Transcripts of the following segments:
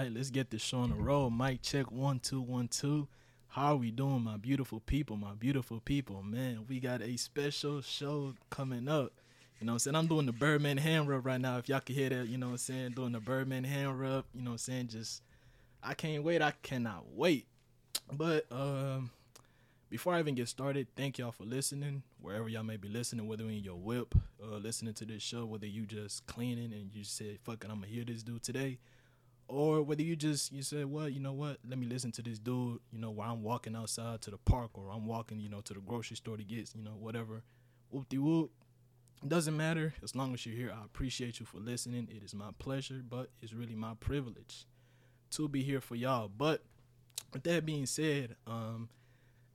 right, let's get this show on the road. Mic check one two one two. How are we doing, my beautiful people? My beautiful people, man. We got a special show coming up. You know I'm saying? I'm doing the Birdman hand rub right now. If y'all can hear that, you know I'm saying? Doing the Birdman hand rub, you know I'm saying? Just I can't wait. I cannot wait. But um before I even get started, thank y'all for listening. Wherever y'all may be listening, whether in your whip, uh, listening to this show, whether you just cleaning and you said, "Fuck it, I'm gonna hear this dude today," or whether you just you said, "Well, you know what? Let me listen to this dude." You know, while I'm walking outside to the park or I'm walking, you know, to the grocery store to get, you know, whatever. Whoop de whoop. Doesn't matter as long as you're here. I appreciate you for listening. It is my pleasure, but it's really my privilege to be here for y'all. But with that being said, um,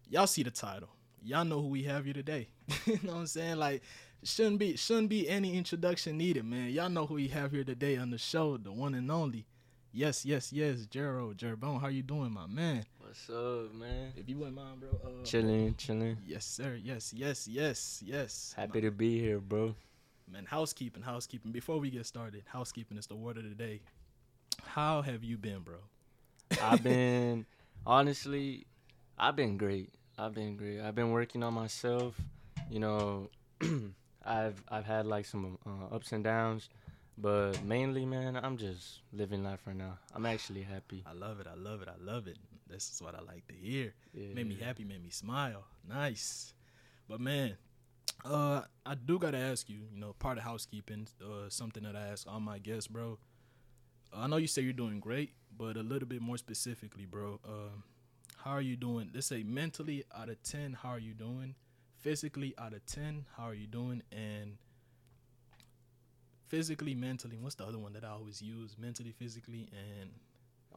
y'all see the title. Y'all know who we have here today. you know what I'm saying? Like shouldn't be shouldn't be any introduction needed, man. Y'all know who we have here today on the show, the one and only. Yes, yes, yes, Jero, Jerbone, how you doing, my man? What's up, man? If you wouldn't mind, bro. Uh, Chilling, chilling. Yes, sir. Yes, yes, yes, yes. Happy to be here, bro. Man, housekeeping, housekeeping. Before we get started, housekeeping is the word of the day. How have you been, bro? I've been honestly, I've been great. I've been great. I've been working on myself. You know, I've I've had like some uh, ups and downs, but mainly, man, I'm just living life right now. I'm actually happy. I love it. I love it. I love it. This is what I like to hear. Yeah. Made me happy, made me smile. Nice. But man, uh, I do gotta ask you. You know, part of housekeeping, uh, something that I ask all my guests, bro. I know you say you're doing great, but a little bit more specifically, bro. Um, how are you doing? Let's say mentally out of ten, how are you doing? Physically out of ten, how are you doing? And physically, mentally, what's the other one that I always use? Mentally, physically, and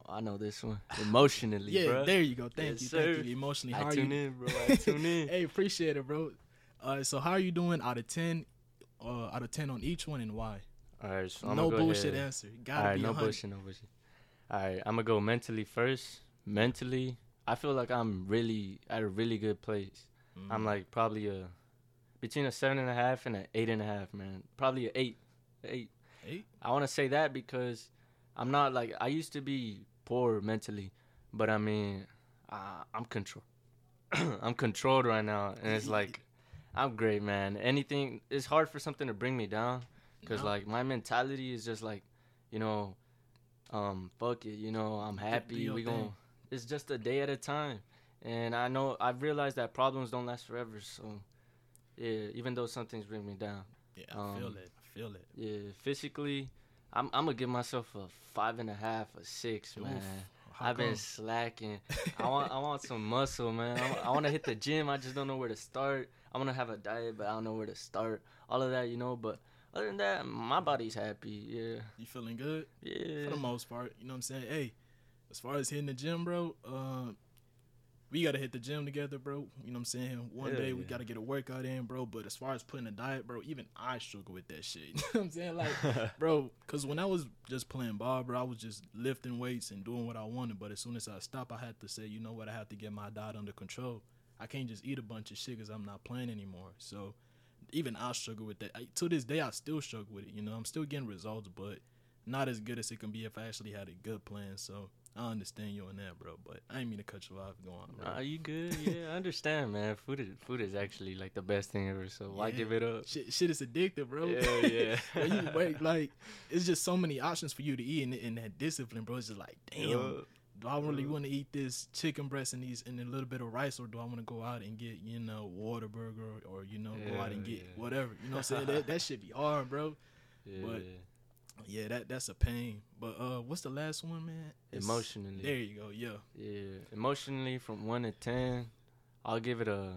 Oh, I know this one. Emotionally, yeah, bro. there you go. Thank Yes, you, sir. thank you. Emotionally, how I tune you? in, bro. I tune in. hey, appreciate it, bro. Uh, so how are you doing out of ten? Uh, out of ten on each one, and why? All right, so I'm no go bullshit ahead. answer. Gotta right, be no hundred. bullshit, no bullshit. All right, I'm gonna go mentally first. Mentally, I feel like I'm really at a really good place. I'm Mm. like probably a between a seven and a half and an eight and a half, man. Probably an eight, eight. Eight? I want to say that because I'm not like I used to be poor mentally, but I mean, uh, I'm control. I'm controlled right now, and it's like I'm great, man. Anything it's hard for something to bring me down because No. like my mentality is just like, you know, um, fuck it, you know, I'm happy. We going it's just a day at a time, and I know I've realized that problems don't last forever. So, yeah, even though some things bring me down, Yeah, I feel um, it. Feel it. yeah, physically, I'm I'm gonna give myself a five and a half, a six, Oof, man. I've been slacking. I want I want some muscle, man. I, I want to hit the gym. I just don't know where to start. I want to have a diet, but I don't know where to start. All of that, you know. But other than that, my body's happy. Yeah, You feeling good? yeah. For the most part, you know what I'm saying. Hey, as far as hitting the gym, bro, uh, we gotta hit the gym together, bro. You know what I'm saying. One Hell day we yeah. gotta get a workout in, bro. But as far as putting a diet, bro, even I struggle with that shit. You know what I'm saying? Like, bro, because when I was just playing ball, bro, I was just lifting weights and doing what I wanted. But as soon as I stopped, I had to say, you know what, I have to get my diet under control. I can't just eat a bunch of shit because I'm not playing anymore. So even I struggle with that. I, to this day, I still struggle with it. You know, I'm still getting results, but not as good as it can be if I actually had a good plan. So I understand you on that, bro. But I ain't mean to cut you off. Go on, bro. Are you good? Yeah, I understand, man. Food is food is actually like the best thing ever. So why Yeah. give it up? Shit, shit is addictive, bro. Yeah, yeah. When you wait, like it's just so many options for you to eat, and, and that discipline, bro. It's just like, damn. Yeah. do I really Yeah. want to eat this chicken breast and these and a little bit of rice, or do I want to go out and get you know Whataburger or you know go out and get yeah. whatever? You know what I'm saying? that that should be hard, bro. Yeah. But- Yeah, that that's a pain. But uh, what's the last one, man? It's- Emotionally. There you go. Yeah. Yeah, emotionally from one to ten, I'll give it a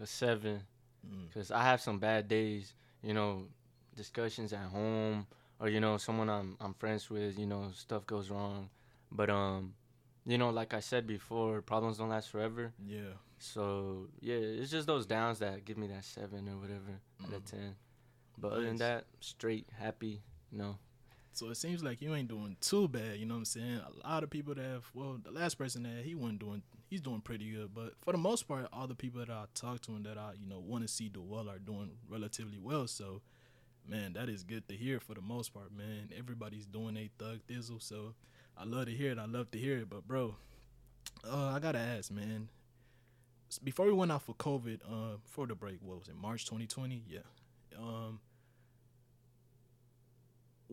a seven Mm. because I have some bad days. You know, discussions at home or you know someone I'm I'm friends with. You know, stuff goes wrong, but um, you know, like I said before, problems don't last forever. Yeah. So yeah, it's just those downs that give me that seven or whatever out of Mm. ten. But other than that, straight happy. Know. So it seems like you ain't doing too bad, you know what I'm saying? A lot of people that have, well, the last person that he wasn't doing, he's doing pretty good. But for the most part, all the people that I talk to and that I, you know, want to see do well are doing relatively well. So, man, that is good to hear for the most part, man. Everybody's doing a thug thizzle. So I love to hear it. I love to hear it. But bro, uh, I gotta ask, man. Before we went out for COVID, uh, for the break, what was it? March 2020. Yeah. Um,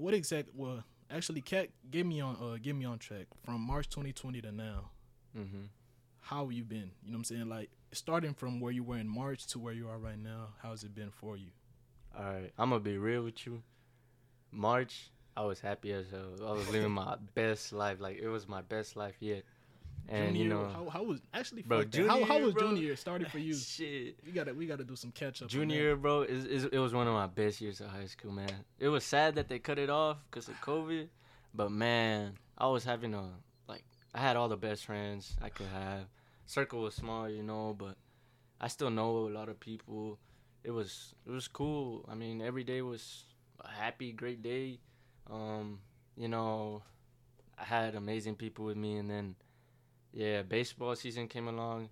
what exact? Well, actually, Cat, get me on. Uh, get me on track from March 2020 to now. Mm-hmm. How you been? You know what I'm saying? Like starting from where you were in March to where you are right now. How's it been for you? All right, I'm gonna be real with you. March, I was happy as hell. I was living my best life. Like it was my best life yet. And junior, you know, how, how was actually Bro, that. how, how junior, was bro. junior year started for you? shit. We gotta we gotta do some catch up. Junior, bro, is, is it was one of my best years of high school, man. It was sad that they cut it off because of COVID, but man, I was having a like I had all the best friends I could have. Circle was small, you know, but I still know a lot of people. It was it was cool. I mean, every day was a happy, great day. Um, you know, I had amazing people with me, and then yeah, baseball season came along.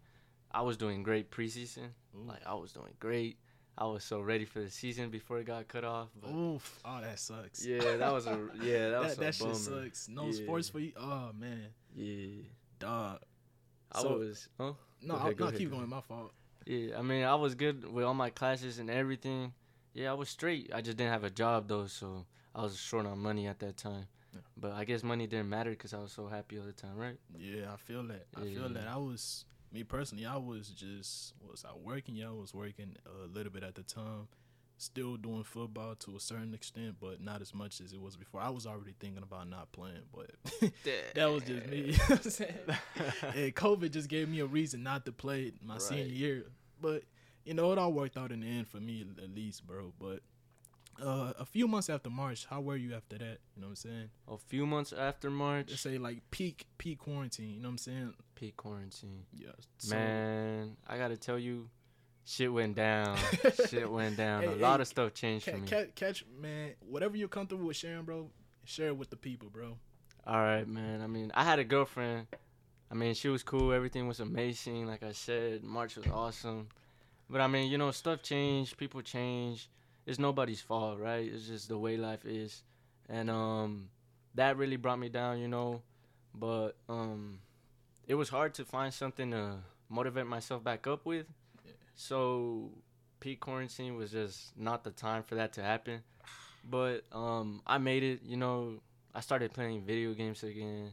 I was doing great preseason. Ooh. Like I was doing great. I was so ready for the season before it got cut off. But Oof! Oh, that sucks. yeah, that was a yeah, that was that, that bummer. shit sucks. No Yeah. sports for you. Oh man, Yeah, dog. I So- was. Huh? No, Go I'll, ahead, go no, ahead, keep going. My fault. Yeah, I mean, I was good with all my classes and everything. Yeah, I was straight. I just didn't have a job though, so I was short on money at that time. Yeah. But I guess money didn't matter because I was so happy all the time, right? Yeah, I feel that. I feel that. I was me personally. I was just was I working? Yeah, I was working a little bit at the time. Still doing football to a certain extent, but not as much as it was before. I was already thinking about not playing, but that was just me. You know what I'm saying? and COVID just gave me a reason not to play my senior year. But you know, it all worked out in the end for me at least, bro. But uh, a few months after March, how were you after that? You know what I'm saying? A few months after March, Let's say like peak peak quarantine. You know what I'm saying? peak quarantine. Yeah. so- Man, I gotta tell you, shit went down. shit went down. Hey, a lot hey, of stuff changed for me. catch, catch, man. Whatever you're comfortable with sharing, bro, share it with the people, bro. All right, man. I mean, I had a girlfriend. I mean, she was cool. Everything was amazing. Like I said, March was awesome. But I mean, you know, stuff changed. People change. It's nobody's fault, right? It's just the way life is, and um, that really brought me down, you know. But um, it was hard to find something to motivate myself back up with. Yeah. So peak quarantine was just not the time for that to happen. But um, I made it. You know, I started playing video games again.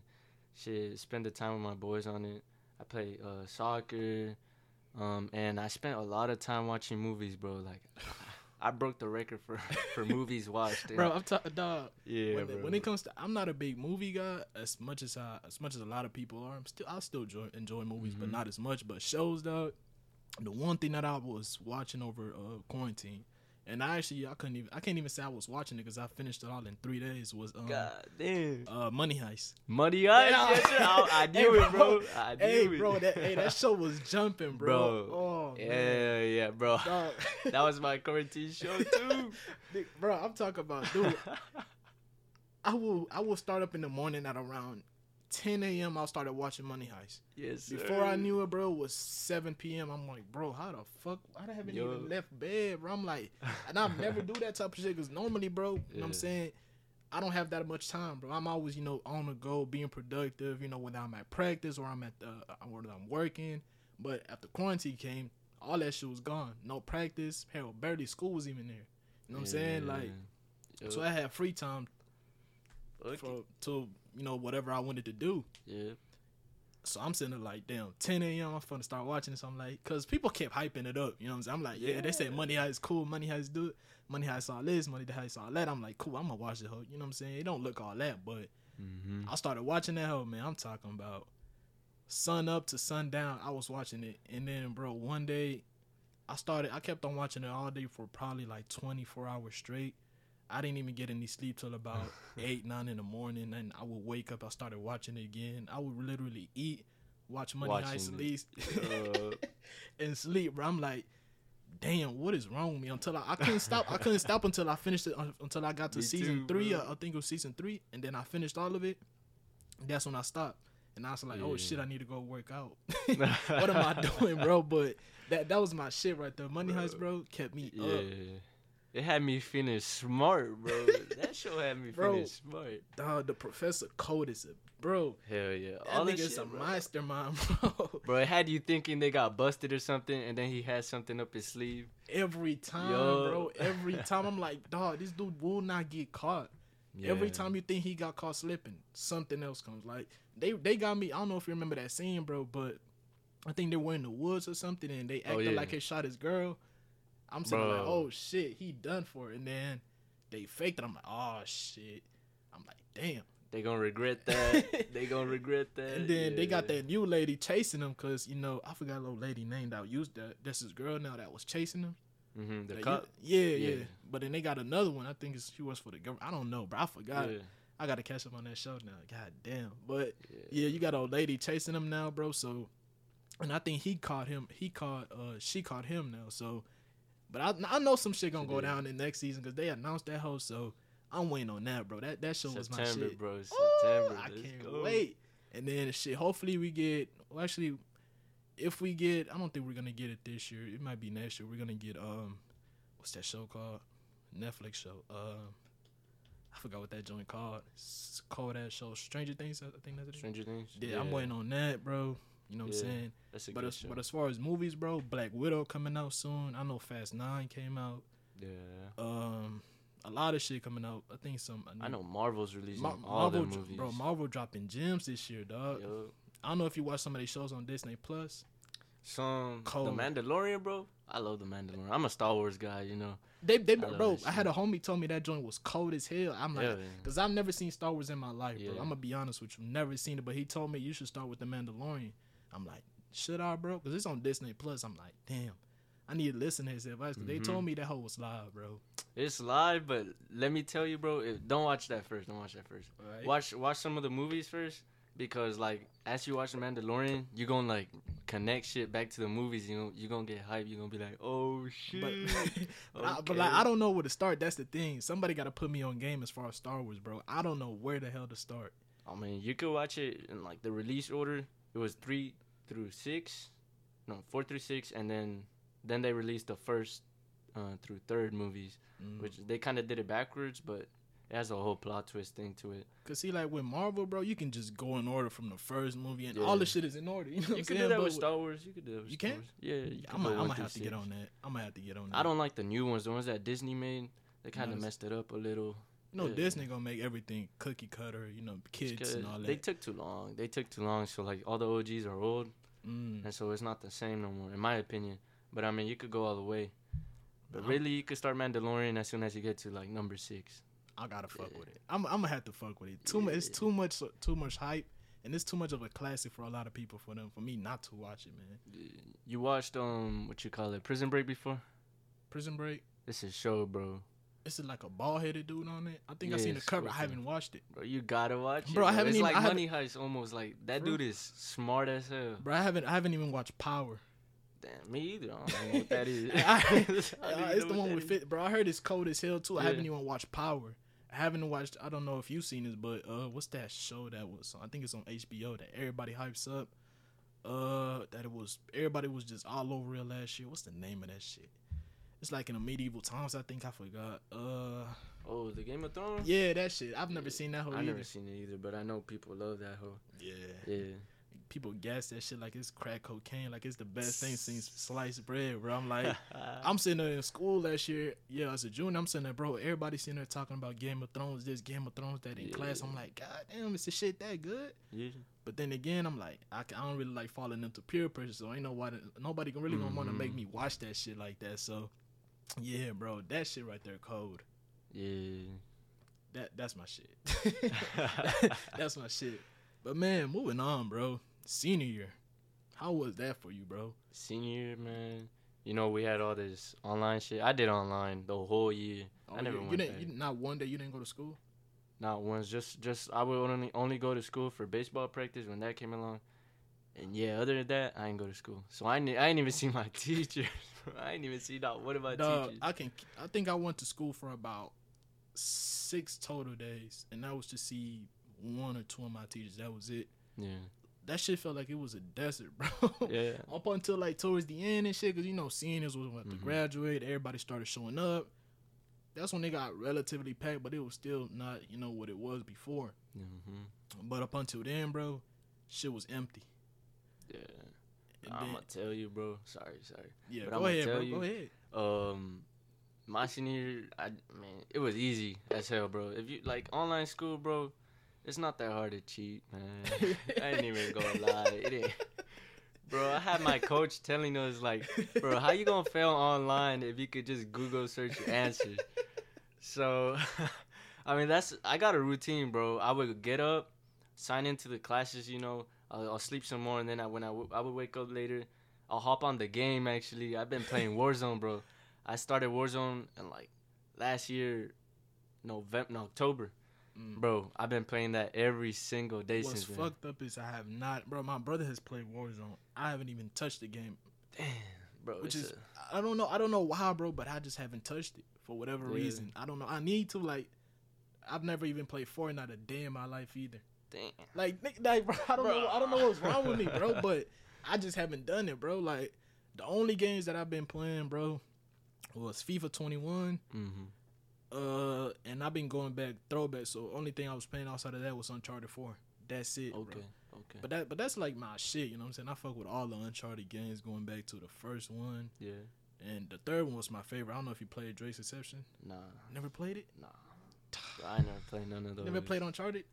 Shit, spend the time with my boys on it. I play uh, soccer, um, and I spent a lot of time watching movies, bro. Like, I broke the record for for movies watched. Bro, I'm talking, dog. yeah, when, bro. it, when it comes to, I'm not a big movie guy as much as I, as much as a lot of people are. I'm still, I still enjoy, enjoy movies, but Mhm. not as much. But shows, dog. The one thing that I was watching over uh, quarantine, and I actually I couldn't even, I can't even say I was watching it because I finished it all in three days. Was um, God damn. uh, Money Heist. Money Heist. Yeah. Yes, sir. I, I Hey, knew it, bro. I knew Hey, it. bro, that hey, that show was jumping, bro. Bro. Oh, man. Yeah, yeah, bro. Dog. that was my quarantine show too. Bro, I'm talking about, dude. I will, I will start up in the morning at around 10 a.m. I started watching Money Heist. yes, Sir. Before I knew it, bro, it was 7 p.m. I'm like, bro, how the fuck? I haven't Yo. even left bed, bro. I'm like, and I never do that type of shit because normally, bro, you know what I'm saying? I don't have that much time, bro. I'm always, you know, on the go, being productive, you know, whether I'm at practice or I'm at the, uh, or I'm working. But after quarantine came, all that shit was gone. No practice. Hell, barely school was even there. You know what I'm saying? Like, Yo, so I had free time fuck for to you know whatever I wanted to do. yeah. So I'm sitting there like, damn, 10 a.m. I'm finna start watching this. I'm like, cause people kept hyping it up. You know what I'm saying? I'm like, yeah, they say Money Heist cool, Money Heist do it, Money Heist all this, Money Heist all that. I'm like, cool, I'm gonna watch the whole. You know what I'm saying? It don't look all that, but Mm-hmm. I started watching that whole man. I'm talking about sun up to sundown. I was watching it, and then bro, one day I started. I kept on watching it all day for probably like 24 hours straight. I didn't even get any sleep till about eight, nine in the morning, and I would wake up. I started watching it again. I would literally eat, watch Money Heist at least, Uh, and sleep. Bro, I'm like. Damn, what is wrong with me? Until I, I couldn't stop. I couldn't stop until I finished it. Until I got to Me season too, three. uh, I think it was season three, and then I finished all of it. That's when I stopped, and I was like, "Oh Yeah. shit, I need to go work out." what am I doing, bro? But that that was my shit right there. Money Bro. Heist, bro, kept me yeah. up. It had me feeling smart, bro. that show had me Bro. feeling smart. Dog, the professor code is a bro. Hell yeah. That All nigga's shit, a bro. mastermind, bro. Bro, it had you thinking they got busted or something, and then he had something up his sleeve. Every time, Yo. bro. Every time I'm like, dog, this dude will not get caught. Every time you think he got caught slipping, something else comes. Like they they got me. I don't know if you remember that scene, bro, but I think they were in the woods or something, and they Oh, acted yeah. like he shot his girl. I'm saying like, oh shit, he done for it, and then they faked it. I'm like, oh shit. I'm like, damn. They gonna regret that. they gonna regret that. And then they got that new lady chasing him because you know I forgot a little lady named that used that. That's his girl now that was chasing him. Mhm, the cop. yeah, yeah, Yeah. But then they got another one. I think it's, she was for the government. I don't know, bro. I forgot. Yeah. I gotta catch up on that show now. God damn. But Yeah. yeah, you got old lady chasing him now, bro. So, and I think he caught him. He caught. Uh, she caught him now. So, but I I know some shit gonna go Yeah. down in next season because they announced that host. So I'm waiting on that, bro. That that show was my shit. bro. Ooh, September. I can't go. wait. And then shit. Hopefully we get. Well, actually, if we get, I don't think we're gonna get it this year. It might be next year. We're gonna get um, what's that show called? Netflix show. Um, I forgot what that joint called. It's cold ass show. Stranger Things. I think that's it. Stranger Things. Yeah, I'm waiting on that, bro. You know what Yeah, I'm saying? That's a But good as, show. but as far as movies, bro, Black Widow coming out soon. I know Fast Nine came out. yeah. Um, a lot of shit coming out. I think some. I know Marvel's releasing all Marvel, the movies. bro. Marvel dropping gems this year, dog. Yo. I don't know if you watch some of these shows on Disney Plus. Some Cold. The Mandalorian, bro. I love the Mandalorian. I'm a Star Wars guy, you know. They, they, love bro. I had a homie told me that joint was cold as hell. I'm like, Yeah, cause I've never seen Star Wars in my life, bro. I'm gonna be honest with you, never seen it. But he told me you should start with the Mandalorian. I'm like, should I, bro? Cause it's on Disney Plus. I'm like, damn, I need to listen to his advice. because they Mhm. told me that hoe was live, bro. It's live, but let me tell you, bro. If, don't watch that first. Don't watch that first. Right? Watch watch some of the movies first, because like as you watch the Mandalorian, you're gonna like connect shit back to the movies. You know, you're gonna get hype. You're gonna be like, oh shit. But, but, I, but like I don't know where to start. That's the thing. Somebody got to put me on game as far as Star Wars, bro. I don't know where the hell to start. I mean, you could watch it in like the release order. It was three through six, no, four through six, and then then they released the first uh, through third movies, Mm. which they kind of did it backwards, but it has a whole plot twist thing to it. Cause see, like with Marvel, bro, you can just go in order from the first movie, and all the shit is in order. You know You I'm saying? do that But with Star Wars. You could do that with You Star can? Wars. Yeah, you Yeah, could I'm gonna have to get on that. I'm gonna have to get on that. I don't like the new ones. The ones that Disney made, they kind of Nice. messed it up a little. You know, yeah. Disney gonna make everything cookie cutter. You know, kids and all that. They took too long. They took too long. So like all the OGs are old, mm. and so it's not the same no more, in my opinion. But I mean, you could go all the way. But Uh-huh. really, you could start Mandalorian as soon as you get to like number six. I gotta fuck Yeah. with it. I'm, I'm gonna have to fuck with it. Too much. It's too much. Too much hype, and it's too much of a classic for a lot of people. For them, for me not to watch it, man. You watched um what you call it, Prison Break before? Prison Break. This is show, bro. This is like a bald headed dude on it. I think I seen the cover. I haven't watched it, Bro, you gotta watch it. Bro, I haven't It's even- like I Money Heist almost. Like that Bro. dude is smart as hell. bro. I haven't. I haven't even watched Power. Damn, me either. I don't know what that is. I- Uh, it's the one with fit, bro. I heard it's cold as hell too. I haven't even watched Power. I haven't watched. I don't know if you've seen this, but uh, what's that show that was? I think it's on HBO that everybody hypes up. Uh, that it was everybody was just all over it last year. What's the name of that shit? It's like in the medieval times. I think I forgot. Uh, Oh, the Game of Thrones. yeah, that shit. I've never seen that whole I either. never seen it either, but I know people love that whole. Yeah, Yeah. people gas that shit like it's crack cocaine, like it's the best thing since sliced bread, bro. I'm like. I'm sitting there in school last year. Yeah, as a junior, I'm sitting there, bro. Everybody sitting there talking about Game of Thrones, this Game of Thrones, that in Yeah. class. I'm like, God damn, is the shit that good? yeah. But then again, I'm like, I, I don't really like falling into peer pressure, so I ain't nobody, nobody can really gonna want to make me watch that shit like that. So, yeah, bro, that shit right there, cold. Yeah. That that's my shit. that's my shit. But man, moving on, bro. Senior year, how was that for you, bro? Senior year, man. You know, we had all this online shit. I did online the whole year. I oh, never Oh, you went didn't, you, not one day you didn't go to school. Not once. Just, just I would only only go to school for baseball practice when that came along. And yeah, other than that, I didn't go to school. So I didn't, I didn't even see my teachers. I didn't even see not What my Dog, teachers. I can. I think I went to school for about six total days, and that was to see one or two of my teachers. That was it. yeah. That shit felt like it was a desert, bro. Yeah. Up until like towards the end and shit, cause you know seniors was about to Mhm. graduate. Everybody started showing up. that's when they got relatively packed, but it was still not, you know, what it was before. Mm-hmm. But up until then, bro, shit was empty. Yeah. I'm gonna tell you, bro. Sorry, sorry. yeah, but go I'ma ahead, tell bro. you- Go ahead. Um, my senior, year, I man, it was easy as hell, bro. If you like online school, bro, it's not that hard to cheat, man. I ain't even gonna lie, it ain't. Bro, I had my coach telling us like, bro, how you gonna fail online if you could just Google search your answers? So, I mean, that's I got a routine, bro. I would get up, sign into the classes, you know. I'll, I'll sleep some more, and then I, when I, w- I would wake up later, I'll hop on the game. Actually, I've been playing Warzone, bro. I started Warzone in like last year, November, no, October, Mm. bro. I've been playing that every single day What's since then. fucked up is I have not, bro. My brother has played Warzone. I haven't even touched the game, Damn, bro. which is I don't know. I don't know why, bro, but I just haven't touched it for whatever Yeah. reason. I don't know. I need to like. I've never even played Fortnite a day in my life either. Damn. Like, like, bro, I don't Bro. know. I don't know what's wrong with me, bro. But I just haven't done it, bro. Like, the only games that I've been playing, bro, was FIFA 21. Mm-hmm. Uh, and I've been going back throwback. So only thing I was playing outside of that was Uncharted 4. That's it, Okay, bro. okay. But that, but that's like my shit. You know what I'm saying? I fuck with all the Uncharted games, going back to the first one, yeah, and the third one was my favorite. I don't know if you played Drake's Deception. nah, Never played it. nah. I never played none of those. Never played Uncharted.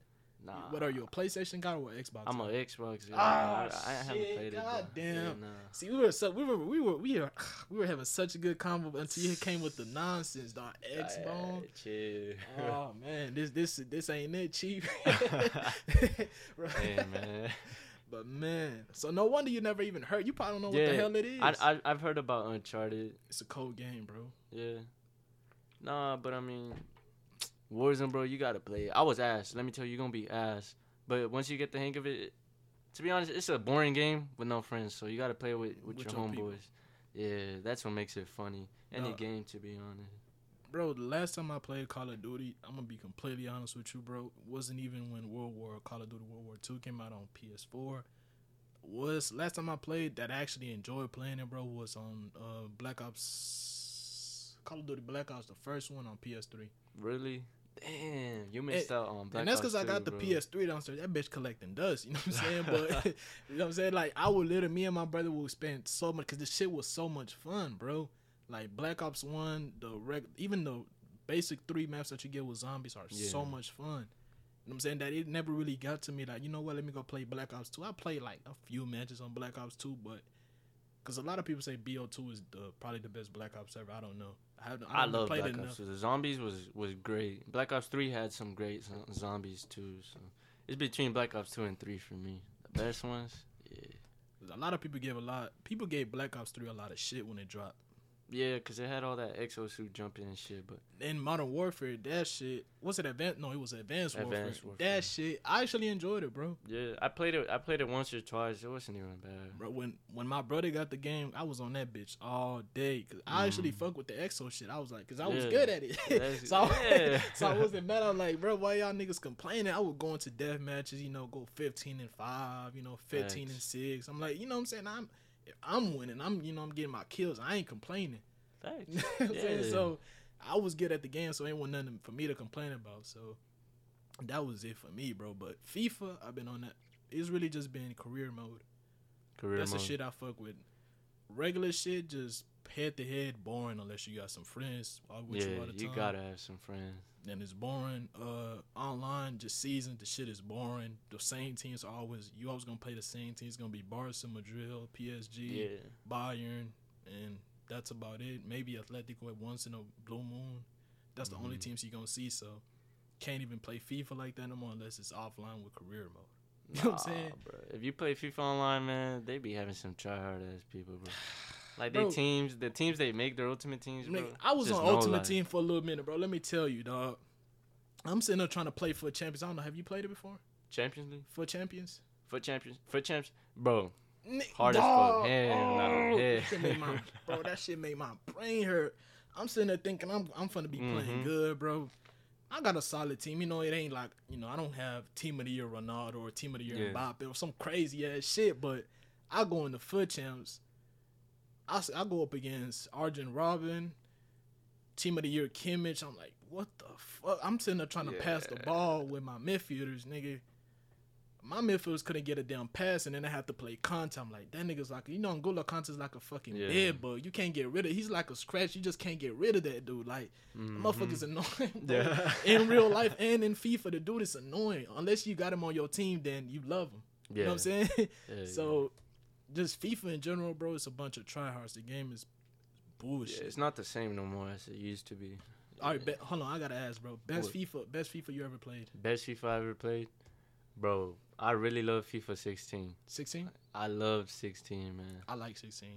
Nah. What are you, a PlayStation guy or an Xbox? I'm guy? a Xbox. guy. Ah, I, I haven't shit, played it. God damn. Yeah, nah. See, we were so we were we were we were we were having such a good convo until you came with the nonsense, dog. X bone. Alright, chill. Oh man, this this this ain't it, chief. Right. hey man. But man, so no wonder you never even heard. You probably don't know what the hell it is. I, I I've heard about Uncharted. it's a cold game, bro. Yeah. Nah, but I mean, Warzone, bro, you gotta play it. I was ass. Let me tell you, you're gonna be ass. But once you get the hang of it, to be honest, it's a boring game with no friends. So you gotta play with with, With your your people. homeboys. Yeah, that's what makes it funny. Any game, to be honest. Bro, the last time I played Call of Duty, I'm gonna be completely honest with you, bro. Wasn't even when World War Call of Duty World War Two came out on PS4. Was last time I played that I actually enjoyed playing it, bro, was on uh, Black Ops Call of Duty Black Ops, the first one on PS3. Really? Damn, you missed out on Black and that's because I got the bro. PS3 downstairs. That bitch collecting dust. You know what I'm saying? But you know what I'm saying? Like I would literally, me and my brother would spend so much because the shit was so much fun, bro. Like Black Ops One, the reg, even the basic three maps that you get with zombies are so much fun. You know what I'm saying? That it never really got to me. Like you know what? Let me go play Black Ops Two. I played like a few matches on Black Ops Two, but. Because a lot of people say BO2 is the probably the best Black Ops ever. I don't know. I haven't. I, I love played Black Ops. enough. The zombies was was great. Black Ops Three had some great zo- zombies too. So it's between Black Ops Two and Three for me. The best ones. Yeah. A lot of people gave a lot. People gave Black Ops Three a lot of shit when it dropped. Yeah, cause it had all that exosuit jumping and shit. But in Modern Warfare, that shit was it advanced? No, it was Advanced Warfare. Advanced Warfare. That shit, I actually enjoyed it, bro. yeah, I played it. I played it once or twice. It wasn't even bad. Bro, when when my brother got the game, I was on that bitch all day. Cause I actually Mm. fuck with the EXO shit. I was like, cause I was good at it. So, I, yeah. so I wasn't mad. I'm like, bro, why y'all niggas complaining? I would go into death matches, you know, go 15 and five, you know, 15 and six. I'm like, you know what I'm saying? I'm if I'm winning. I'm you know I'm getting my kills. I ain't complaining. Thanks. You know what I'm saying? Yeah. So I was good at the game, so ain't want nothing for me to complain about. So that was it for me, bro. But FIFA, I've been on that. It's really just been career mode. Career That's mode. the shit I fuck with. Regular shit, just head to head, boring unless you got some friends yeah, you you gotta have some friends. And it's boring. Uh, online, just season, the shit is boring. The same teams always. You always gonna play the same teams. It's gonna be Barca, Madrid, PSG, Yeah. Bayern, and that's about it. Maybe Atletico at once in a blue moon. That's the only Mhm. teams you're gonna see. So can't even play FIFA like that no more unless it's offline with career mode. You know what I'm saying? Bro. If you play FIFA online, man, they be having some try hard ass people, bro. Like Bro. they teams, the teams they make their ultimate teams, bro. Nigga, I was on Ultimate. Team for a little minute, bro. Let me tell you, dog. I'm sitting there trying to play for champions. I don't know. Have you played it before? Champions League, For champions? foot champions, foot champs, bro. Hard as fuck. dog. Hell. Oh, Yeah. that shit made my, bro, that shit made my brain hurt. I'm sitting there thinking I'm I'm finna be playing Mhm. good, bro. I got a solid team. You know, it ain't like you know I don't have team of the year Ronaldo or team of the year Yeah. Mbappe or some crazy ass shit. But I go in the foot champs. I I go up against Arjen Robben, team of the year Kimmich. I'm like, what the fuck? I'm sitting there trying to pass the ball with my midfielders, nigga. My midfielders couldn't get a damn pass, and then I have to play Kanté. I'm like, that nigga's like, you know, N'Golo Kanté's like a fucking Yeah. dead bug. You can't get rid of. He's like a scratch. You just can't get rid of that dude. Like, Mhm. motherfucker's annoying. Yeah. in real life and in FIFA, the dude is annoying. Unless you got him on your team, then you love him. Yeah. You know what I'm saying? So, just FIFA in general, bro, it's a bunch of tryhards. The game is yeah, bullshit. it's not the same no more as it used to be. All right, Yeah. be, hold on, I gotta ask, bro. Best What? FIFA, best FIFA you ever played? Best FIFA I ever played, bro. I really love FIFA 16. 16. I love 16, man. I like 16.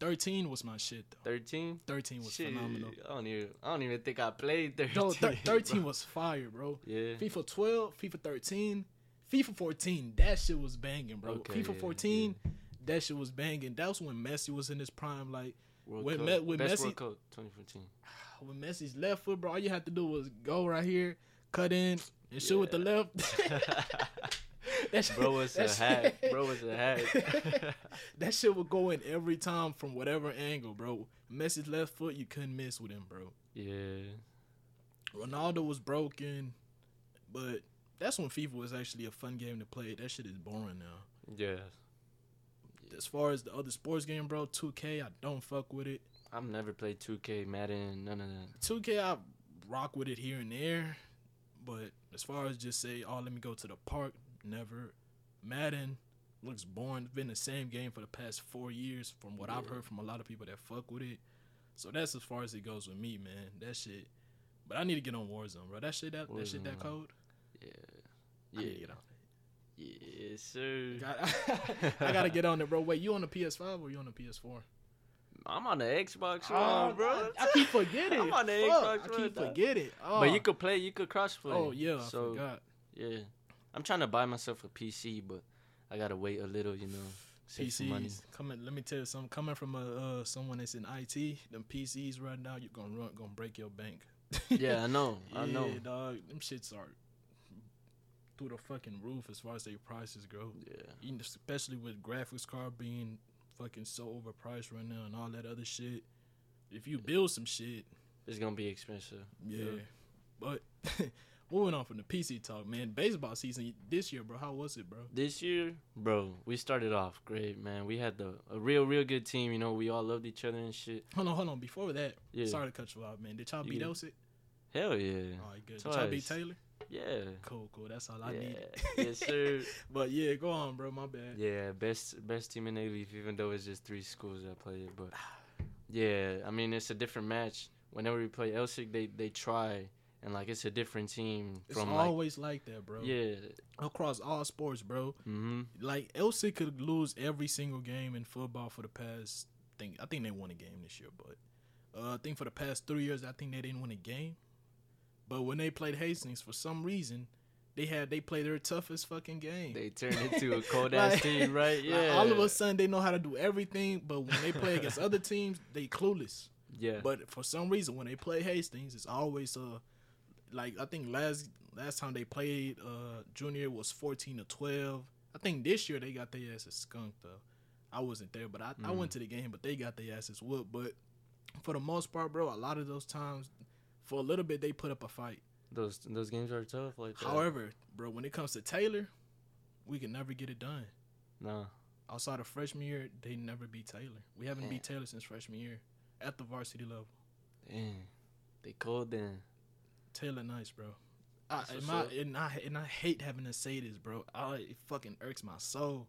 13 was my shit though. 13. 13 was Shit, phenomenal. I don't even. I don't even think I played 13. Yo, thir- 13 bro. was fire, bro. Yeah. FIFA 12, FIFA 13, FIFA 14, that shit was banging, bro. Okay, FIFA yeah, 14, that shit was banging. That was when Messi was in his prime. Like World Cup. Me- Best Messi- World Cup 2014. when Messi's left foot, bro, all you had to do was go right here, cut in, and shoot with the left. that shit, Bro was a that hack. shit- Bro was a hack. that shit would go in every time from whatever angle, bro. Messi's left foot, you couldn't miss with him, bro. yeah. Ronaldo was broken, but that's when FIFA was actually a fun game to play. That shit is boring now. Yeah. As far as the other sports game, bro, 2K, I don't fuck with it. I've never played 2K, Madden, none of that. 2K, I rock with it here and there, but as far as just say, oh, let me go to the park, never. Madden looks boring. It's been the same game for the past four years, from what I've heard from a lot of people that fuck with it. So that's as far as it goes with me, man. That shit. But I need to get on Warzone, bro. That shit, that, that shit, that code. Yeah. I need to Yeah. Yes, sir. Got- I gotta get on it, bro. Wait, you on the PS5 or you on the PS4? I'm on the Xbox Oh, One, bro. I, I keep forgetting. I'm on the Fuck, Xbox I keep forgetting. Oh. But you could play, you could crossplay. Oh yeah, I so forgot. yeah, I'm trying to buy myself a PC, but I gotta wait a little, you know, save some money. PCs coming. Let me tell you something. Coming from a uh, someone that's in IT, them PCs right now, you're gonna run, gonna break your bank. Yeah, I know, I yeah, know. dog. Them shits are through the fucking roof as far as their prices go. Yeah, Even especially with graphics card being fucking so overpriced right now and all that other shit. If you build some shit, it's gonna be expensive. yeah. But moving on from the PC talk, man. Baseball season this year, bro. How was it, bro? This year, bro, we started off great, man. We had the a real, real good team. You know, we all loved each other and shit. Hold on, hold on. Before that, Yeah. sorry to cut you off, man. Did y'all beat. Elsik? Hell yeah, All right, good. Did y'all beat Taylor? Yeah, Cool, cool. That's all I yeah, needed. yes sir. But yeah, go on, bro. My bad. Yeah, best best team in Alief, even though it's just three schools that play it. But yeah, I mean it's a different match. Whenever we play Elsik, they they try and like it's a different team It's from like always like that, bro. yeah. Across all sports, bro. hmm Like Elsik could lose every single game in football for the past. Think I think they won a game this year, but uh, I think for the past three years, I think they didn't win a game. But when they played Hastings, for some reason, they had they played their toughest fucking game. They turned into a cold ass Like- team, right? Like, Yeah. all of a sudden, they know how to do everything, but when they play against other teams, they clueless. Yeah. But for some reason, when they play Hastings, it's always uh like I think last last time they played uh junior was fourteen to twelve. I think this year they got their asses skunked though. I wasn't there, but I, I Mm. went to the game, but they got their asses whooped. But for the most part, bro, a lot of those times, for a little bit, they put up a fight. those those games are tough. Like that. However, bro, when it comes to Taylor, we can never get it done. nah. Outside of freshman year, they never beat Taylor. We haven't Damn. beat Taylor since freshman year at the varsity level. Damn. They cold then. Taylor nice, bro. I, and, my, and I and I hate having to say this, bro. I, it fucking irks my soul.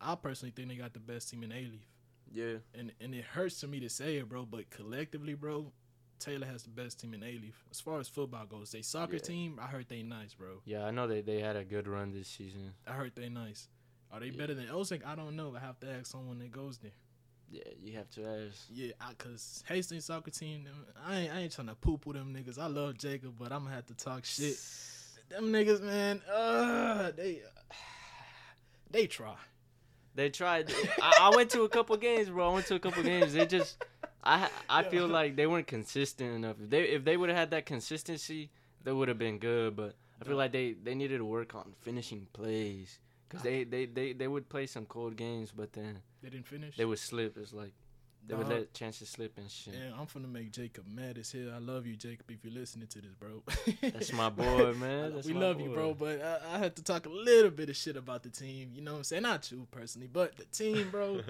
I personally think they got the best team in A Leaf, Yeah. and and it hurts to me to say it, bro. But collectively, bro, Taylor has the best team in Alief as far as football goes. They soccer Yeah. team, I heard they nice, bro. Yeah, I know they they had a good run this season. I heard they nice. Are they Yeah. better than Elsik? I don't know. I have to ask someone that goes there. Yeah, you have to ask. Yeah, I, cause Hastings soccer team, I ain't, I ain't trying to poop with them niggas. I love Jacob, but I'm gonna have to talk shit. Them niggas, man, uh, they they try. They tried. I, I went to a couple games, bro. I went to a couple games. They just, I I feel like they weren't consistent enough. If they if they would have had that consistency, they would have been good. But I feel like they they needed to work on finishing plays because they, they they they would play some cold games, but then They didn't finish. they would slip. It's like They would let chances slip and shit. Yeah, I'm finna make Jacob mad as hell. I love you, Jacob, if you're listening to this, bro. That's my boy, man. That's we love you, bro. But I, I had to talk a little bit of shit about the team. You know what I'm saying? Not you personally, but the team, bro.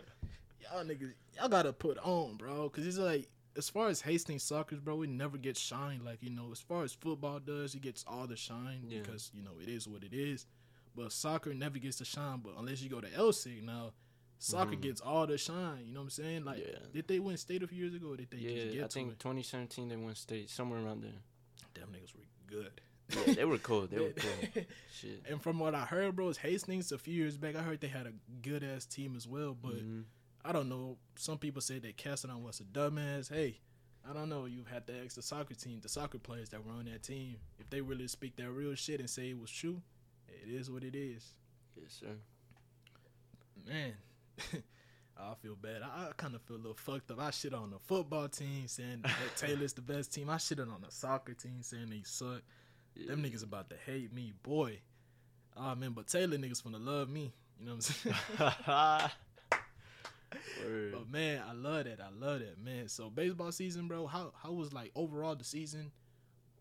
Y'all niggas, y'all gotta put on, bro. Cause it's like, as far as Hastings soccer, bro, we never get shine. Like you know, as far as football does, it gets all the shine Yeah. because you know it is what it is. But soccer never gets the shine. But unless you go to LC now. Soccer Mhm. gets all the shine, you know what I'm saying? Like, Yeah. did they win state a few years ago? Or did they just yeah, get I think it? 2017 they won state somewhere around there. Them niggas were good. Yeah, they were cool. They were cool. Shit. And from what I heard, bro, it's Hastings a few years back. I heard they had a good ass team as well, but Mhm. I don't know. Some people say that Castellon was a dumbass. Hey, I don't know. You had to ask the soccer team, the soccer players that were on that team, if they really speak that real shit and say it was true. It is what it is, yes, sir. man. I feel bad. I, I kind of feel a little fucked up. I shit on the football team saying that Taylor's the best team. I shit on the soccer team saying they suck. Yeah. Them niggas about to hate me, boy. Ah man, but Taylor niggas finna love me. You know what I'm saying? Word. but man, I love that. I love that, man. So baseball season, bro. How how was like overall the season?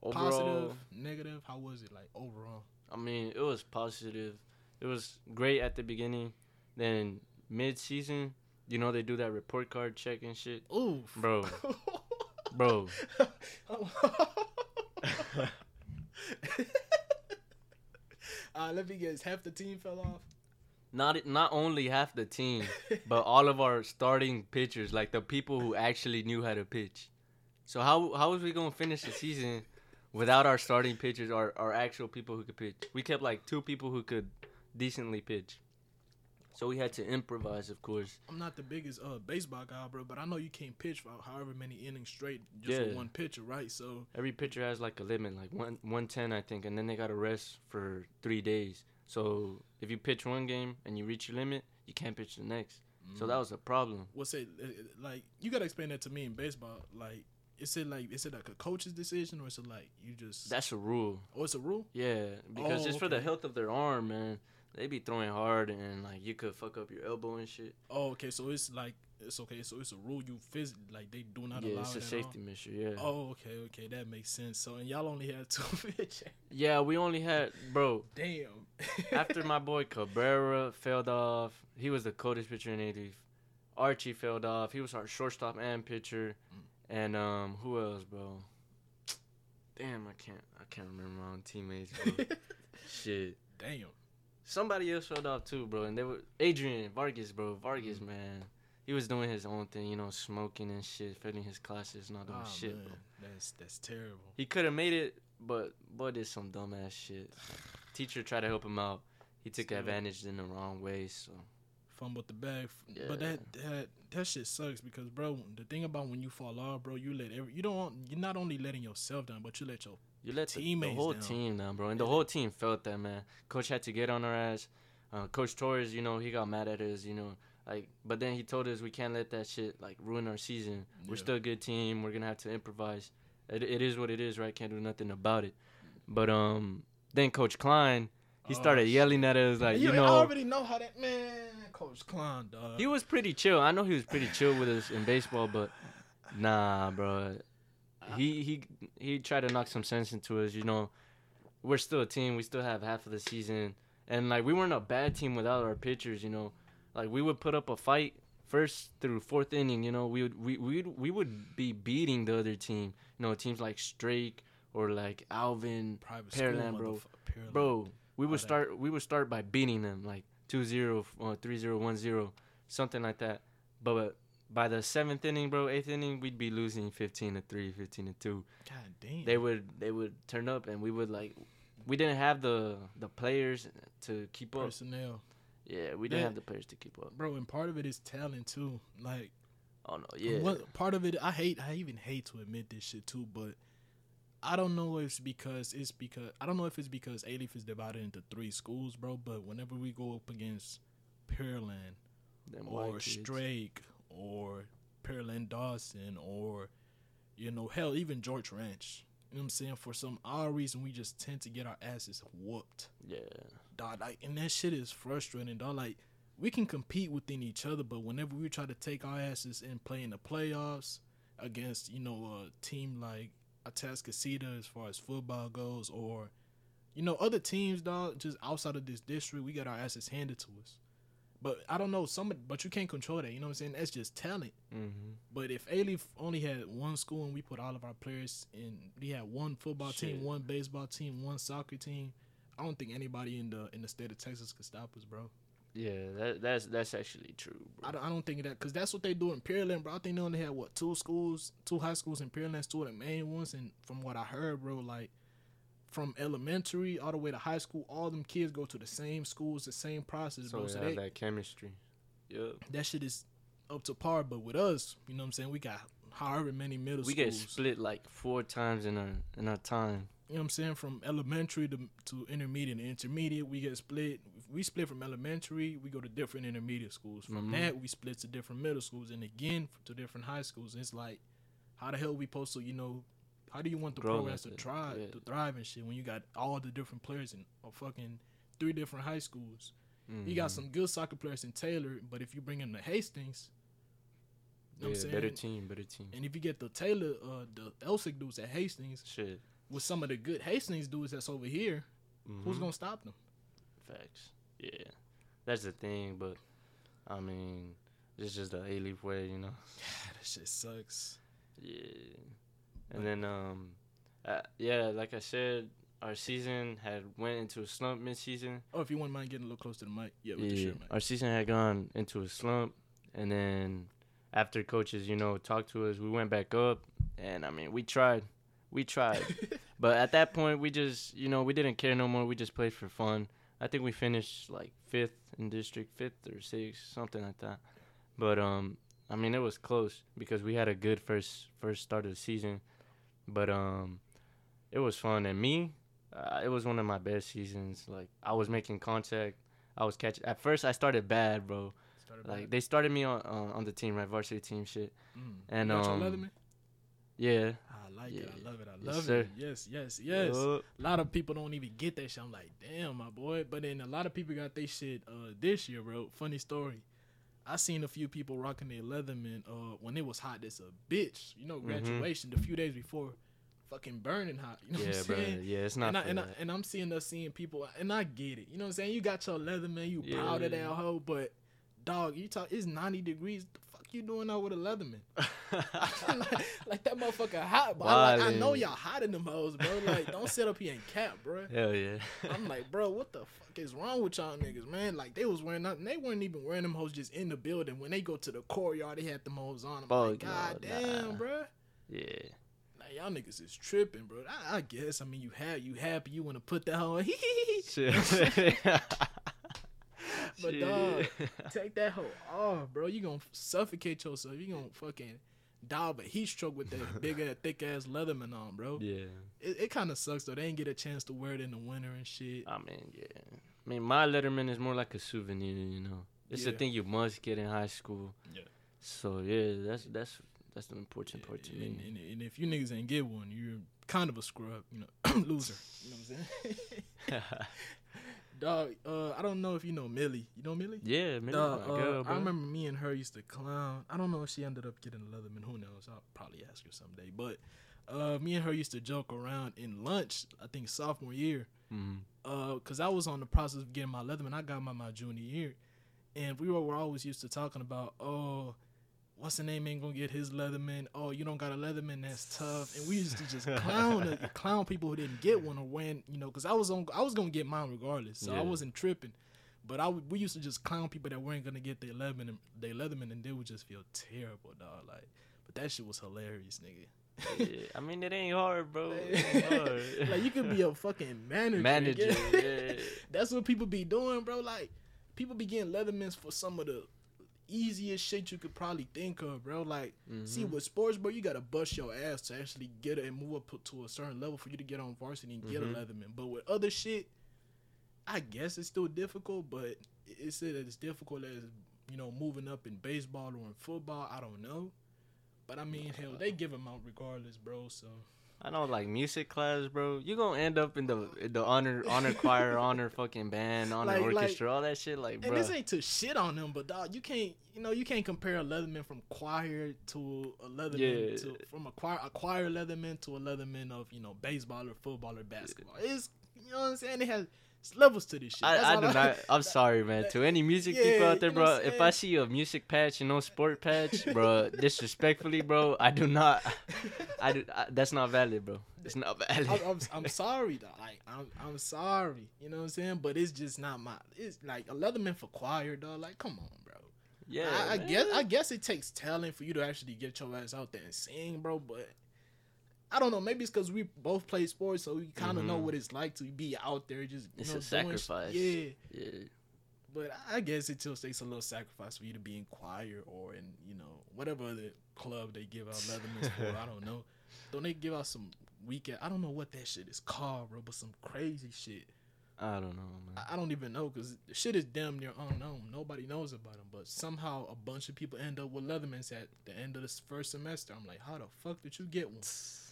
Overall, Positive, negative. How was it like overall? I mean, it was positive. It was great at the beginning. Then mid season, you know, they do that report card check and shit. Ooh, Bro, bro. uh, let me guess. Half the team fell off. Not not only half the team, but all of our starting pitchers, like the people who actually knew how to pitch. So how how was we gonna finish the season without our starting pitchers, our our actual people who could pitch? We kept like two people who could decently pitch. So we had to improvise, of course. I'm not the biggest uh baseball guy, bro, but I know you can't pitch for however many innings straight just with Yeah. one pitcher, right? So Every pitcher has like a limit, like one one ten, I think, and then they got to rest for three days. So if you pitch one game and you reach your limit, you can't pitch the next. So that was a problem. what's it uh, like? You gotta explain that to me in baseball. Like, is it like is it like a coach's decision or is it like you just? That's a rule. oh, it's a rule. Yeah, because Oh, it's for the health of their arm, man. They be throwing hard and like you could fuck up your elbow and shit. Oh, okay. So it's like it's okay. So it's a rule. You physically like they do not yeah, allow it's a it safety measure. Yeah. Oh, okay, okay. That makes sense. So and y'all only had two pitchers. Yeah, we only had bro. Damn. After my boy Cabrera fell off, he was the coldest pitcher in Alief. Archie fell off. He was our shortstop and pitcher. Mm. And um, who else, bro? Damn, I can't. I can't remember my own teammates, bro. Shit. Damn. Somebody else fell off too, bro. And they were Adrian Vargas, bro. Vargas, Mm. man. He was doing his own thing, you know, smoking and shit, failing his classes and all that Oh, shit, man. bro. That's that's terrible. He could have made it, but boy did some dumbass shit. Teacher tried to help him out. He took Still. advantage in the wrong way, so Fumbled the bag. But that that that shit sucks because bro, the thing about when you fall off, bro, you let every you don't you're not only letting yourself down, but you let your you let the, the whole down. team down, bro. And the whole team felt that, man. Coach had to get on our ass. Uh, Coach Torres, you know, he got mad at us, you know, like. But then he told us we can't let that shit like ruin our season. We're still a good team. We're gonna have to improvise. It, it is what it is, right? Can't do nothing about it. But um, then Coach Klein, he Oh, started shit. yelling at us like, you, I know, already know how that man, Coach Klein, dog. He was pretty chill. I know he was pretty chill with us in baseball, but nah, bro. He he he tried to knock some sense into us. You know, we're still a team. We still have half of the season, and like we weren't a bad team without our pitchers. You know, like we would put up a fight first through fourth inning. You know, we would we we we would be beating the other team. You know, teams like Strake or like Alvin, private Pearland, bro. Pearland. bro. We would start. We would start by beating them like 2-0, uh, 3-0, 1-0, something like that. But by the seventh inning, bro, eighth inning, we'd be losing fifteen to three, 15 to two. God damn. They would they would turn up, and we would like. We didn't have the the players to keep up. personnel, Yeah, we didn't Yeah. have the players to keep up. bro, and part of it is talent too. Like, Oh no, yeah. What part of it? I hate. I even hate to admit this shit too, but I don't know if it's because it's because I don't know if it's because Alief is divided into three schools, bro. But whenever we go up against Pearland or. Strake or Pearland Dawson or you know hell even George Ranch, you know what I'm saying? For some odd reason, we just tend to get our asses whooped Yeah, dog. Like, and that shit is frustrating, dog. Like, we can compete within each other, but whenever we try to take our asses and play in the playoffs against, you know, a team like Atascocita as far as football goes, or you know, other teams, dog, just outside of this district, we got our asses handed to us. But I don't know, some but you can't control that. You know what I'm saying? That's just talent. Mm-hmm. But if Alief only had one school and we put all of our players in, we had one football team, one baseball team, one soccer team. I don't think anybody in the in the state of Texas could stop us, bro. Yeah, that, that's that's actually true, bro. I don't, I don't think that because that's what they do in Pearland, bro. I think they only had what two schools, two high schools in Pearland. Two of the main ones. And from what I heard, bro, like from elementary all the way to high school, all them kids go to the same schools, the same process, so bro. So have they, that chemistry. Yep. that shit is up to par. But with us, you know what I'm saying? We got however many middle We schools. We get split like four times in our in our time. you know what I'm saying? From elementary to, to intermediate and intermediate, we get split. We split from elementary, we go to different intermediate schools. From Mhm. that, we split to different middle schools, and again to different high schools. It's like, how the hell we supposed to, you know, how do you want the Grow programs to like that, try yeah. to thrive and shit when you got all the different players in a fucking three different high schools? You got Mhm. some good soccer players in Taylor, but if you bring in the Hastings, you know yeah, what I'm better team, better team. And if you get the Taylor, uh, the Elsik dudes at Hastings, Shit. with some of the good Hastings dudes that's over here, who's Mhm. gonna stop them? Facts. Yeah, that's the thing. But I mean, it's just the Alief way, you know. Yeah, that shit sucks. Yeah. And then um, uh, yeah, like I said, our season had went into a slump mid-season. Oh, if you wouldn't mind getting a little close to the mic, yeah, with the Yeah, shirt, mic. our season had gone into a slump, and then after coaches, you know, talked to us, we went back up, and I mean, we tried, we tried, but at that point, we just, you know, we didn't care no more. We just played for fun. I think we finished like fifth in district, fifth or sixth, something like that. But um, I mean, it was close because we had a good first first start of the season, but um, it was fun, and me, uh, it was one of my best seasons. Like I was making contact. I was catching. At first, I started bad, bro. Started Like back. they started me on uh, on the team, right, varsity team, shit. Mm. and, You um, Letterman? Yeah. I like it. I love it. I love sir. it. Yes, yes, yes. Yup. A lot of people don't even get that shit. I'm like, damn, my boy. But then a lot of people got their shit uh, this year, bro. Funny story. I seen a few people rocking their Letterman uh, when it was hot as a bitch. You know, Mhm. graduation the few days before, fucking burning hot. You know Yeah, what I'm saying? Yeah, it's not and I, and, I, and I'm seeing us seeing people, and I get it. You know what I'm saying? You got your Letterman, you proud of that Yeah. hoe, but dog, you talk, it's 90 degrees. The you doing out with a Letterman? like, like that motherfucker hot, but I, like, I know y'all hot in them hoes, bro. Like, don't sit up here and cap, bro. Hell yeah. I'm like, bro, what the fuck is wrong with y'all niggas, man? Like, they was wearing nothing. They weren't even wearing them hoes just in the building. When they go to the courtyard, they had them hoes on. I'm like, Fuck no, god damn, nah. bro. yeah. Like, y'all niggas is tripping, bro. I, I guess. I mean, you have you happy you want to put that hoe. Shit. But Shit. dog, take that hoe off, bro. You gonna suffocate yourself. You gonna fucking die of a heat stroke with that big ass, thick ass Letterman on, bro. yeah. It, it kind of sucks though. They didn't get a chance to wear it in the winter and shit. I mean, yeah. I mean, my Letterman is more like a souvenir, you know. It's Yeah. the thing you must get in high school. Yeah. So yeah, that's that's that's the important part to and, me. and, and if you niggas ain't get one, you're kind of a scrub, you know, loser. You know what I'm saying? Dog, uh, I don't know if you know Millie. You know Millie? yeah, man. Dog, my uh, girl, I remember me and her used to clown. I don't know if she ended up getting a Letterman. Who knows? I'll probably ask her someday. But uh, me and her used to joke around in lunch. I think sophomore year. Mhm. Uh, cause I was on the process of getting my Letterman. I got my my junior year, and we were, were always used to talking about, oh, what's the name ain't gonna get his Letterman? Oh, you don't got a Letterman, that's tough. And we used to just clown clown people who didn't get one or when you know, cause I was on I was gonna get mine regardless, so I wasn't tripping. But I we used to just clown people that weren't gonna get their Letterman, their Letterman, and they would just feel terrible, dog. Like, but that shit was hilarious, nigga. yeah. I mean, it ain't hard, bro. Ain't hard. like you could be a fucking manager. manager. yeah. Yeah. That's what people be doing, bro. Like people be getting Lettermans for some of the easiest shit you could probably think of, bro. Like see Mhm. with sports, bro, you gotta bust your ass to actually get it and move up to a certain level for you to get on varsity and get Mhm. a Letterman. But with other shit, I guess it's still difficult, but it's as difficult as you know moving up in baseball or in football. I don't know, but I mean, hell, they give them out regardless, bro. So I know, like music class, bro. You gonna end up in the in the honor honor choir, honor fucking band, honor Like- like- orchestra, all that shit. Like, And bro, this ain't to shit on them, but dog, you can't, you know, you can't compare a Letterman from choir to a Letterman Yeah. to from a choir a choir Letterman to a Letterman of you know baseball or football or basketball. It's you know what I'm saying. It has it's levels to this shit. I, I do not. I'm sorry, man. To any music people out there, you know bro. If? I see a music patch and no sport patch, bro, disrespectfully, bro, I do not. I do. I, that's not valid, bro. It's not valid. I'm, I'm, I'm sorry, though. Like I'm, I'm sorry. You know what I'm saying? But it's just not my. It's like a Letterman for choir, dog. Like, come on, bro. yeah, I, I guess I guess it takes talent for you to actually get your ass out there and sing, bro. But I don't know. Maybe it's because we both play sports, so we kind of know Mhm. what it's like to be out there. Just you It's know, a sacrifice. yeah, Yeah. but I guess it still takes a little sacrifice for you to be in choir or in you know whatever other club they give out Letterman's for. I don't know. Don't they give out some weekend? I don't know what that shit is called, bro. But some crazy shit. I don't know, man. I I don't even know because the shit is damn near unknown. Nobody knows about them, but somehow a bunch of people end up with Lettermans at the end of the first semester. I'm like, how the fuck did you get one?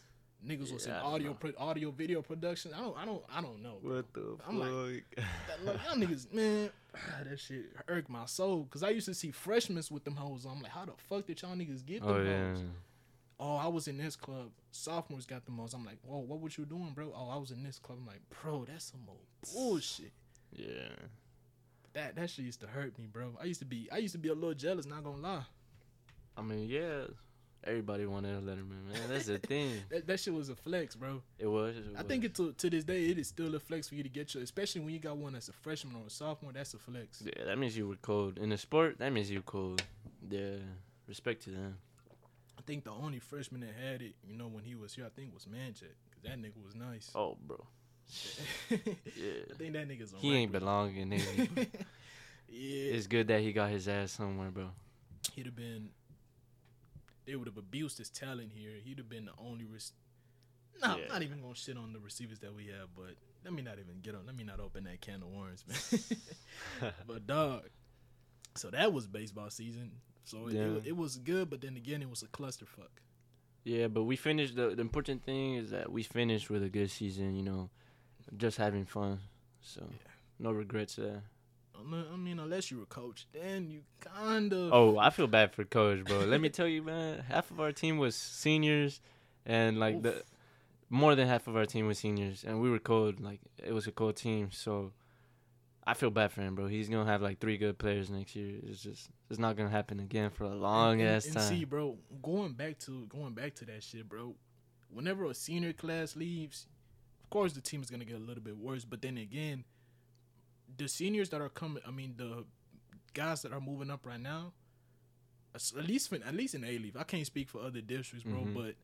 Niggas was in Yeah, I don't audio, pro- audio, video production. I don't, I don't, I don't know. bro. What the I'm like, fuck? That, look, y'all niggas, man, that shit irked my soul. Cause I used to see freshmen with them hoes. I'm like, how the fuck did y'all niggas get them oh yeah. hoes? Oh, I was in this club. Sophomores got the most. I'm like, whoa, what was you doing, bro? Oh, I was in this club. I'm like, bro, that's some old bullshit. Yeah. That that shit used to hurt me, bro. I used to be I used to be a little jealous, not gonna lie. I mean, yeah. Everybody wanted a Letterman, man. That's the thing. That, that shit was a flex, bro. It was. It I was. think it to, to this day it is still a flex for you to get your especially when you got one that's a freshman or a sophomore, that's a flex. Yeah, that means you were cold. In the sport, that means you cold. Yeah. Respect to them. I think the only freshman that had it, you know, when he was here, I think was Mancheck. Cause that nigga was nice. Oh, bro. yeah. I think that nigga's a He ain't belonging. nigga. yeah, it's good that he got his ass somewhere, bro. he'd have been. They would have abused his talent here. He'd have been the only. Res- no, Yeah. I'm not even gonna shit on the receivers that we have, but let me not even get on. Let me not open that can of worms, man. but dog, so that was baseball season. So it, Yeah. it, it was good, but then again, it was a clusterfuck. Yeah, but we finished. The, the important thing is that we finished with a good season. You know, just having fun. So Yeah. no regrets there. I mean, unless you were coach, then you kind of. Oh, I feel bad for coach, bro. Let me tell you, man. Half of our team was seniors, and like the more than half of our team was seniors, and we were cold. Like it was a cold team, so I feel bad for him, bro. He's gonna have like three good players next year. It's just it's not gonna happen again for a long and, ass and time. see, bro, going back to going back to that shit, bro. Whenever a senior class leaves, of course the team is gonna get a little bit worse. But then again, the seniors that are coming, I mean, the guys that are moving up right now, at least for, at least in Alief, I can't speak for other districts, bro, Mhm. but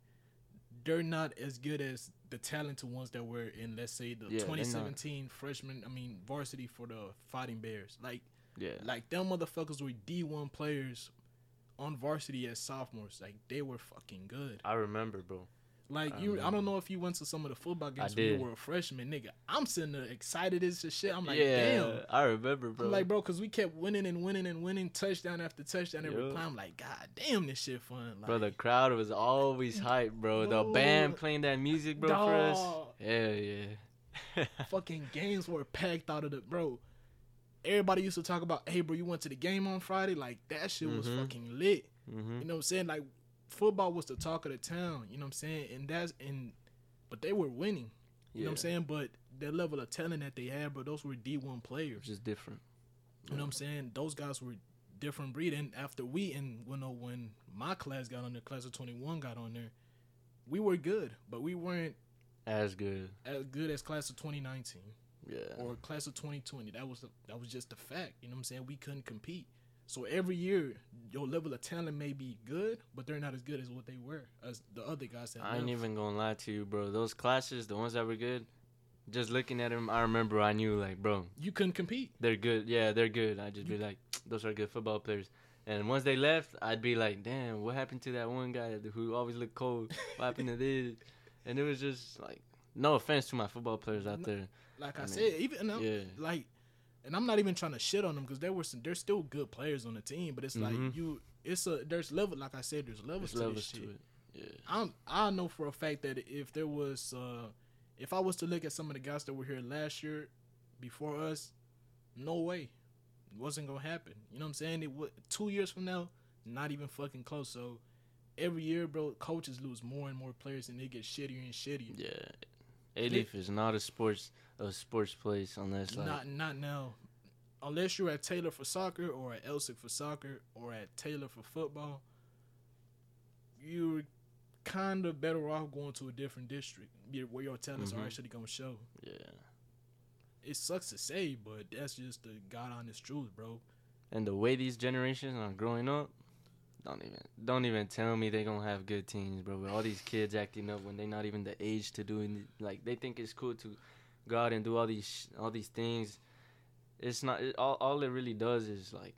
they're not as good as the talented ones that were in, let's say, the Yeah, 2017 freshman. I mean, varsity for the Fighting Bears, like. yeah, Like them motherfuckers were D one players on varsity as sophomores. Like they were fucking good. I remember, bro. Like I you, I don't know if you went to some of the football games when you were a freshman, nigga. I'm sitting there excited as shit. I'm like, yeah, damn. I remember, bro. I'm like, bro, because we kept winning and winning and winning, touchdown after touchdown every Yeah. time. I'm like, god damn, this shit fun. Like, Bro, the crowd was always hype, bro. The band playing that music, bro, for us. Yeah, yeah. fucking games were packed out of the bro. Everybody used to talk about, hey, bro, you went to the game on Friday. Like that shit was Mhm. fucking lit. hmm You know what I'm saying? Like football was the talk of the town. You know what I'm saying? And that's and but they were winning. You know what I'm saying? But the level of talent that they had, but those were D one players. Just different. You know what I'm saying? Those guys were different breed. And after we and you know when my class got on there, class of 21 got on there, we were good, but we weren't As good. as good as class of 2019 Yeah. or class of 2020. That was the, that was just a fact. You know what I'm saying? We couldn't compete. So every year, your level of talent may be good, but they're not as good as what they were as the other guys that I ain't left. even gonna lie to you, bro. Those classes, the ones that were good, just looking at them, I remember I knew, like, bro, You couldn't compete. they're good. Yeah, they're good. I'd just be like, those are good football players. And once they left, I'd be like, damn, what happened to that one guy who always looked cold? What happened to this? And it was just like, no offense to my football players out No, there. Like I, I mean, said, even I'm- Yeah. like, and I'm not even trying to shit on them because there were some. There's still good players on the team, but it's Mhm. like you. It's a there's level. Like I said, there's levels There's to levels this to shit. it. Yeah. I'm I know for a fact that if there was uh if I was to look at some of the guys that were here last year before us, no way. It wasn't gonna happen. You know what I'm saying? It would two years from now, not even fucking close. So every year, bro, coaches lose more and more players and they get shittier and shittier. Yeah. Alief is not a sports a sports place unless like Not not now. Unless you're at Taylor for soccer or at Elsik for soccer or at Taylor for football, you're kind of better off going to a different district where your talents Mhm. are actually going to show. yeah. It sucks to say, but that's just the God honest truth, bro. And the way these generations are growing up, don't even don't even tell me they gonna have good teams, bro. With all these kids acting up when they're not even the age to do it, like they think it's cool to go out and do all these sh- all these things. It's not it, all. All it really does is like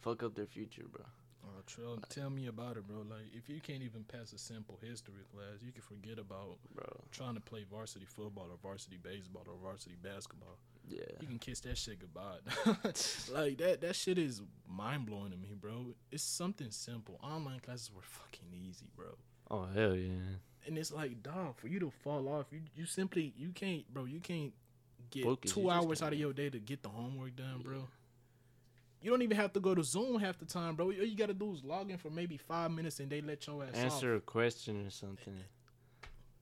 fuck up their future, bro. Oh, Trell, tell me about it, bro. Like, if you can't even pass a simple history class, you can forget about Bro, trying to play varsity football or varsity baseball or varsity basketball. yeah, You can kiss that shit goodbye. like that that shit is mind blowing to me, bro. It's something simple. Online classes were fucking easy, bro. oh hell yeah, And it's like, dog, for you to fall off, you you simply you can't, bro. You can't get Focus, two hours out of your day to get the homework done, bro. You don't even have to go to Zoom half the time, bro. All you gotta do is log in for maybe five minutes and they let your ass answer off. a question or something.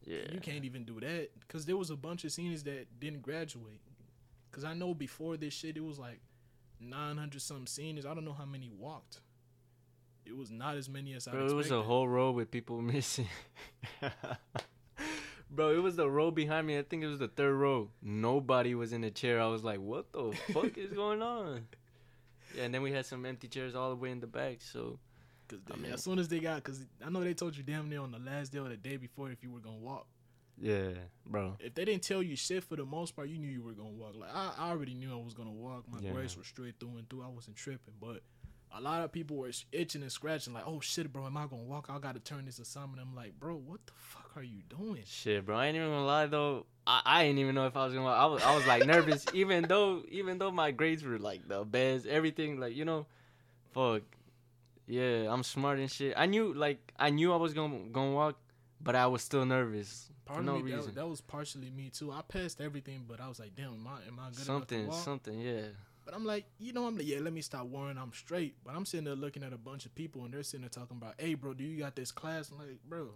Yeah, You can't even do that because there was a bunch of seniors that didn't graduate. Because I know before this shit, it was like 900 some seniors. I don't know how many walked. It was not as many as I Bro, expected. it was a whole row with people missing. Bro, it was the row behind me. I think it was the third row. Nobody was in the chair. I was like, "What the fuck is going on?" Yeah, and then we had some empty chairs all the way in the back. So Cause I mean- as soon as they got, because I know they told you damn near on the last day or the day before if you were gonna walk. yeah, bro. If they didn't tell you shit for the most part, you knew you were gonna walk. Like I, I already knew I was gonna walk. My Yeah. grades were straight through and through. I wasn't tripping, but a lot of people were itching and scratching. Like, oh shit, bro, am I gonna walk? I gotta turn this assignment. I'm like, bro, what the fuck are you doing? Shit, bro. I ain't even gonna lie though. I, I didn't even know if I was gonna. I was I was like nervous, even though even though my grades were like the best, everything like you know, fuck. Yeah, I'm smart and shit. I knew like I knew I was gonna gonna walk, but I was still nervous Part for of no me, that, reason. that was partially me too. I passed everything, but I was like, damn, am I, am I good something, enough to walk? something. Yeah, But I'm like, you know, I'm like, yeah, let me stop worrying. I'm straight. But I'm sitting there looking at a bunch of people, and they're sitting there talking about, hey, bro, do you got this class? I'm like, bro,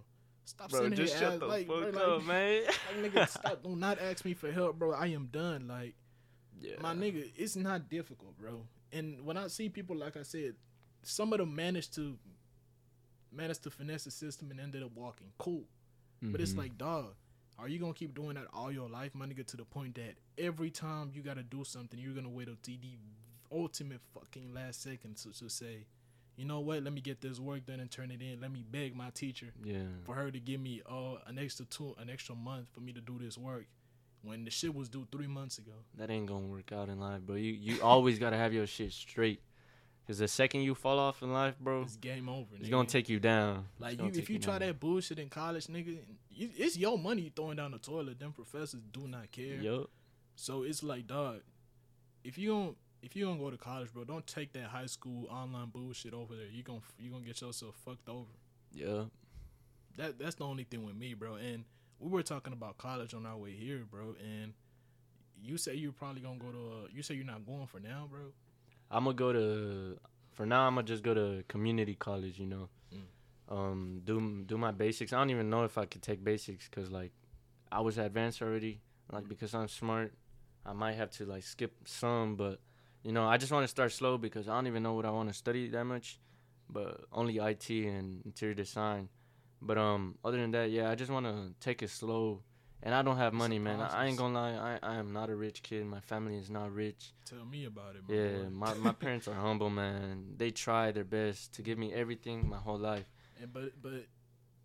stop bro. sitting Just here. shut ask- the like, bro, fuck like, up, man. like, nigga, stop. Do not ask me for help, bro. I am done. Like, yeah, my nigga, it's not difficult, bro. And when I see people, like I said, some of them managed to managed to finesse the system and ended up walking. Cool. But it's Mhm. like, dog, are you gonna keep doing that all your life, my nigga, to the point that every time you gotta do something, you're gonna wait until the ultimate fucking last second to, to say, you know what, let me get this work done and turn it in. Let me beg my teacher yeah, for her to give me uh an extra two an extra month for me to do this work when the shit was due three months ago. that ain't gonna work out in life, bro. You you always gotta have your shit straight, cause the second you fall off in life, bro, It's game over. it's nigga. gonna take you down. Like you, if take you try down. that bullshit in college, nigga, it's your money you throwing down the toilet. Them professors do not care. Yup. So it's like, dog, if you don't if you don't go to college, bro, don't take that high school online bullshit over there. You gonna you gonna get yourself fucked over. Yeah. That that's the only thing with me, bro. And we were talking about college on our way here, bro. And you say you're probably gonna go to. Uh, you say you're not going for now, bro. I'm gonna go to. For now, I'm gonna just go to community college. You know, Mm. um, do do my basics. I don't even know if I could take basics because like, I was advanced already. Like because I'm smart, I might have to like skip some. But you know, I just want to start slow because I don't even know what I want to study that much. But only IT and interior design. But um, other than that, yeah, I just want to take it slow. And I don't have money, man. I, I ain't gonna lie. I, I am not a rich kid. My family is not rich. Tell me about it, my Yeah, my, my parents are humble, man. They try their best to give me everything my whole life. And but but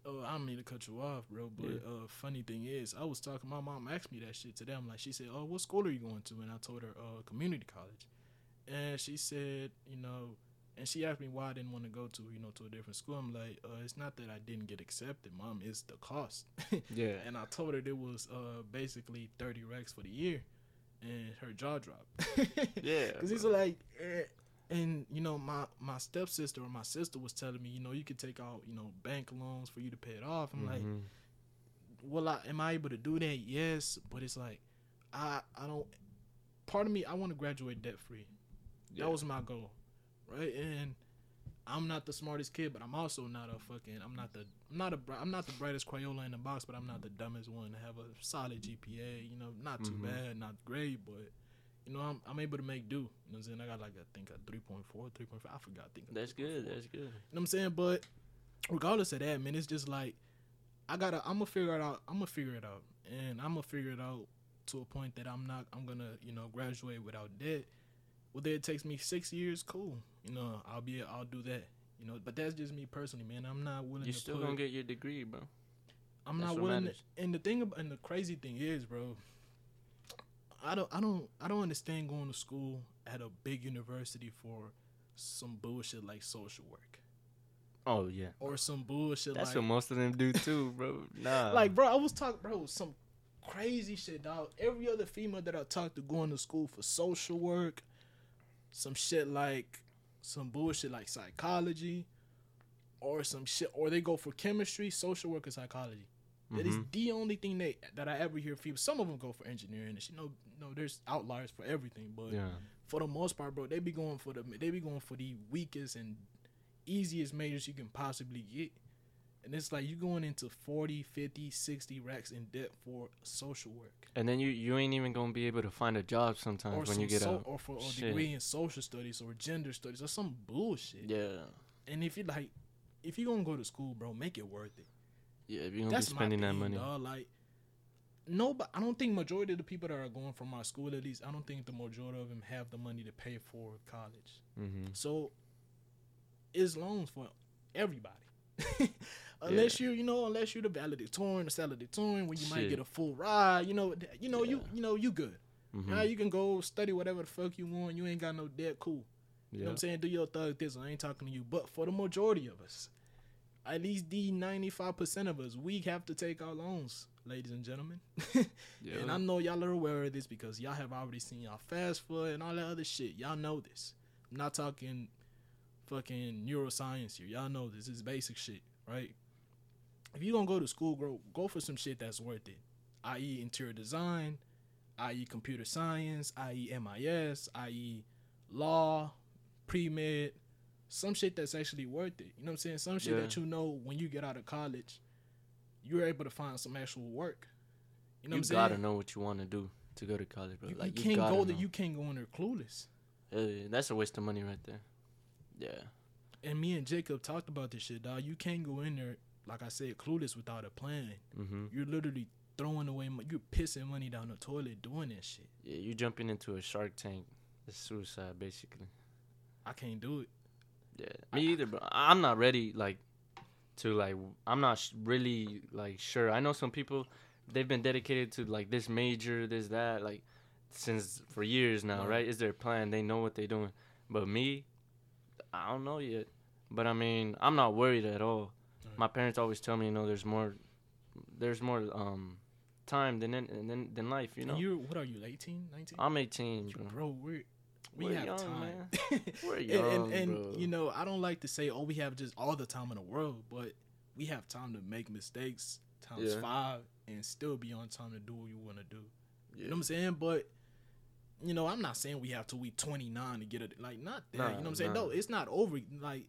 oh, I don't mean to cut you off, bro. But Yeah. uh, funny thing is, I was talking. My mom asked me that shit today. I'm like, she said, "Oh, what school are you going to?" And I told her, "Uh, community college." And she said, you know, and she asked me why I didn't want to go to, you know, to a different school. I'm like, uh, it's not that I didn't get accepted, mom. It's the cost. Yeah. and I told her it was uh basically 30 racks for the year, and her jaw dropped. Yeah, Cause he's like, eh. and you know my my stepsister or my sister was telling me, you know, you could take out you know bank loans for you to pay it off. I'm like, Mhm. well, I, am I able to do that? Yes, but it's like I I don't. Part of me, I want to graduate debt free. Yeah. That was my goal, right? And I'm not the smartest kid, but I'm also not a fucking. I'm not the. I'm not a. bri- I'm not the brightest Crayola in the box, but I'm not the dumbest one to have a solid GPA. You know, not too Mhm. bad, not great, but you know, I'm I'm able to make do. You know what I'm saying? I got like I think a 3.4, 3.5. I forgot. I think a That's good. That's good. You know what I'm saying? But regardless of that, man, it's just like I gotta I'm gonna figure it out. I'm gonna figure it out. And I'm gonna figure it out to a point that I'm not I'm gonna, you know, graduate without debt. Whether it takes me six years, cool. You know, I'll be I'll do that. You know, but that's just me personally, man. I'm not willing You to still put, gonna get your degree, bro. I'm that's not willing to, and the thing about, and the crazy thing is, bro, I don't I don't I don't understand going to school at a big university for some bullshit like social work. Oh yeah. Or some bullshit That's like what most of them do too, bro. Nah. like bro i was talking bro some crazy shit dog every other female that i talked to going to school for social work some shit like some bullshit like psychology or some shit or they go for chemistry social work and psychology That is Mhm. the only thing that that i ever hear people some of them go for engineering and shit. you know no there's outliers for everything but yeah. for the most part, bro, they be going for the they be going for the weakest and easiest majors you can possibly get. And it's like you going into 40, 50, 60 racks in debt for social work. And then you you ain't even gonna be able to find a job sometimes Or when some you get so, out. or for a degree in social studies or gender studies or some bullshit. Yeah. And if you like if you gonna go to school, bro, make it worth it. Yeah. If you're gonna That's be spending my that money. Dog. Like no, but I don't think majority of the people that are going from my school, at least, I don't think the majority of them have the money to pay for college. Mm-hmm. So it's loans for everybody. unless you, you know, unless you're the valedictorian, the salutatorian, where you might get a full ride, you know, you know, you, Yeah. you know, you good. Mm-hmm. Now you can go study whatever the fuck you want. You ain't got no debt. Cool. You know what I'm saying? Do your thug this. I ain't talking to you, but for the majority of us, at least the 95% of us, we have to take our loans, ladies and gentlemen. Yeah. And I know y'all are aware of this because y'all have already seen y'all fast food and all that other shit. Y'all know this. I'm not talking fucking neuroscience here. Y'all know this. This is basic shit, right? If you're gonna go to school, go go for some shit that's worth it. I.e. interior design, i.e. computer science, i.e. MIS, i.e. law, pre med, some shit that's actually worth it. You know what I'm saying? Some shit Yeah. that you know when you get out of college, you're able to find some actual work. You know you what I'm saying? You gotta know what you want to do to go to college, bro. You, like you you, can't gotta go there. You can't go in there clueless. That's a waste of money right there. Yeah. And me and Jacob talked about this shit, dog. You can't go in there, like I said, clueless without a plan. Mm-hmm. You're literally throwing away, mo- you're pissing money down the toilet doing that shit. Yeah, you're jumping into a Shark Tank. It's suicide, basically. I can't do it. Yeah, me either, bro. I'm not ready, like, to like. I'm not sh- really like sure. I know some people, they've been dedicated to like this major, this that, like, since for years now, Right. right? Is their plan? They know what they're doing. But me, I don't know yet. But I mean, I'm not worried at all. My parents always tell me, you know, there's more, there's more um, time than in, than than life. You know, you're, what are you, 18, 19? I'm 18, bro. bro, we're, we We're have young, time. We're young, and, and bro. you know, I don't like to say, oh, we have just all the time in the world, but we have time to make mistakes times Yeah. five and still be on time to do what you want to do. You know what I'm saying? But you know, I'm not saying we have to be 29 to get it. Like not that. Nah, you know what I'm saying? nah. No, it's not over. Like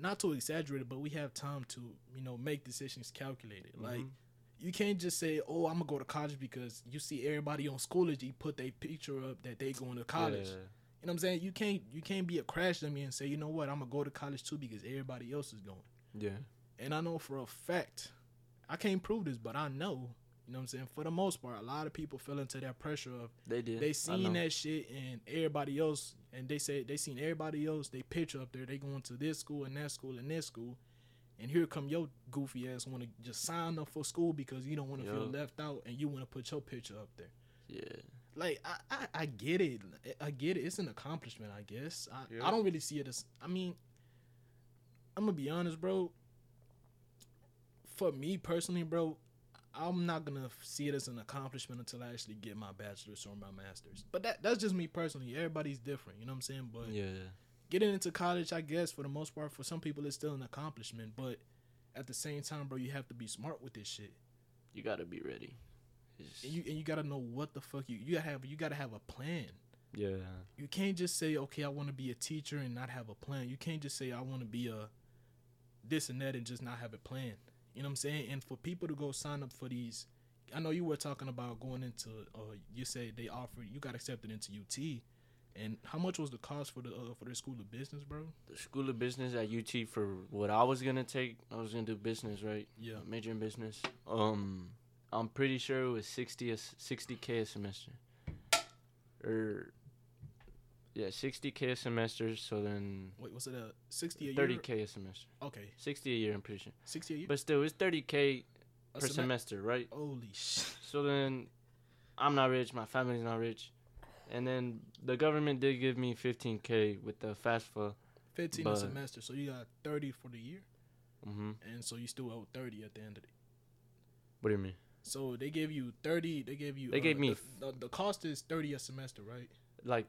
not to exaggerate it, but we have time to you know make decisions calculated. Like Mhm. you can't just say, "Oh, I'm gonna go to college" because you see everybody on Schoology put their picture up that they going to college. Yeah. You know what I'm saying? You can't you can't be a crash dummy and say, you know what, I'm gonna go to college too because everybody else is going. Yeah. And I know for a fact, I can't prove this, but I know, you know what I'm saying? For the most part, a lot of people fell into that pressure of They did. they seen that shit and everybody else and they said they seen everybody else, they picture up there, they going to this school and that school and this school. And here come your goofy ass want to just sign up for school because you don't want to feel left out and you want to put your picture up there. Yeah. Like I, I, I get it. I get it. It's an accomplishment, I guess. I, Yeah. I don't really see it as. I mean, I'm gonna be honest, bro. For me personally, bro, I'm not gonna see it as an accomplishment until I actually get my bachelor's or my master's. But that that's just me personally. Everybody's different, you know what I'm saying? But Yeah. getting into college, I guess for the most part, for some people, it's still an accomplishment. But at the same time, bro, you have to be smart with this shit. You gotta be ready. And you and you gotta know what the fuck you you gotta have. You gotta have a plan. yeah. You can't just say, okay, I want to be a teacher and not have a plan. You can't just say I want to be a this and that and just not have a plan. You know what I'm saying? And for people to go sign up for these, I know you were talking about going into. Uh, you say they offer you got accepted into UT, and how much was the cost for the uh, for the school of business, bro? The School of Business at UT for what I was gonna take. I was gonna do business, right? Yeah. Major in business. Um, I'm pretty sure it was sixty a sixty k a semester. Or. Yeah, sixty k a semester. So then Wait, was it a sixty a year? thirty k a semester. Okay, Sixty a year, I'm pretty sure. sixty a year. But still, it's thirty k per seme- semester, right? Holy shit! So then, I'm not rich. My family's not rich, and then the government did give me 15k with the FAFSA. Fifteen But- a semester, so you got thirty for the year, hmm and so you still owe thirty at the end of it. What do you mean? So they gave you thirty. They gave you. They uh, gave me the, the, the cost is thirty a semester, right? Like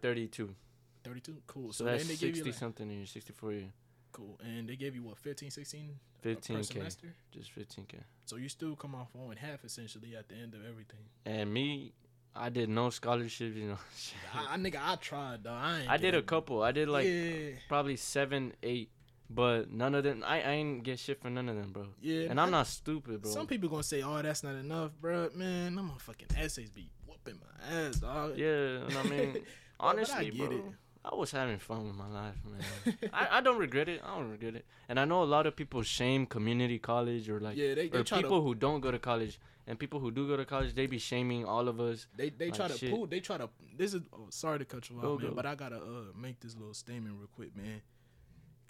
32. Cool. So, So, that's then they give 60 you like, something year, 64 year. cool, and they gave you what 15, 16 uh, per 15k, semester. just 15k. So you still come off owing half essentially at the end of everything. And me, I did no scholarships. You know, I, I nigga, I tried though. I ain't I did a couple. I did like yeah, probably seven, eight, but none of them. I, I ain't get shit for none of them, bro. yeah. And I'm not stupid, bro. Some people gonna say, "Oh, that's not enough, bro." Man, them fucking essays be whooping my ass, dog. Yeah, I mean, honestly, I get bro, it. I was having fun with my life, man. I, I don't regret it. I don't regret it. And I know a lot of people shame community college or like yeah, they, they or people to who don't go to college and people who do go to college, they be shaming all of us. they they try to shit. pull. They try to. This is oh, sorry to cut you off, Go, man, go. but I gotta uh make this little statement real quick, man.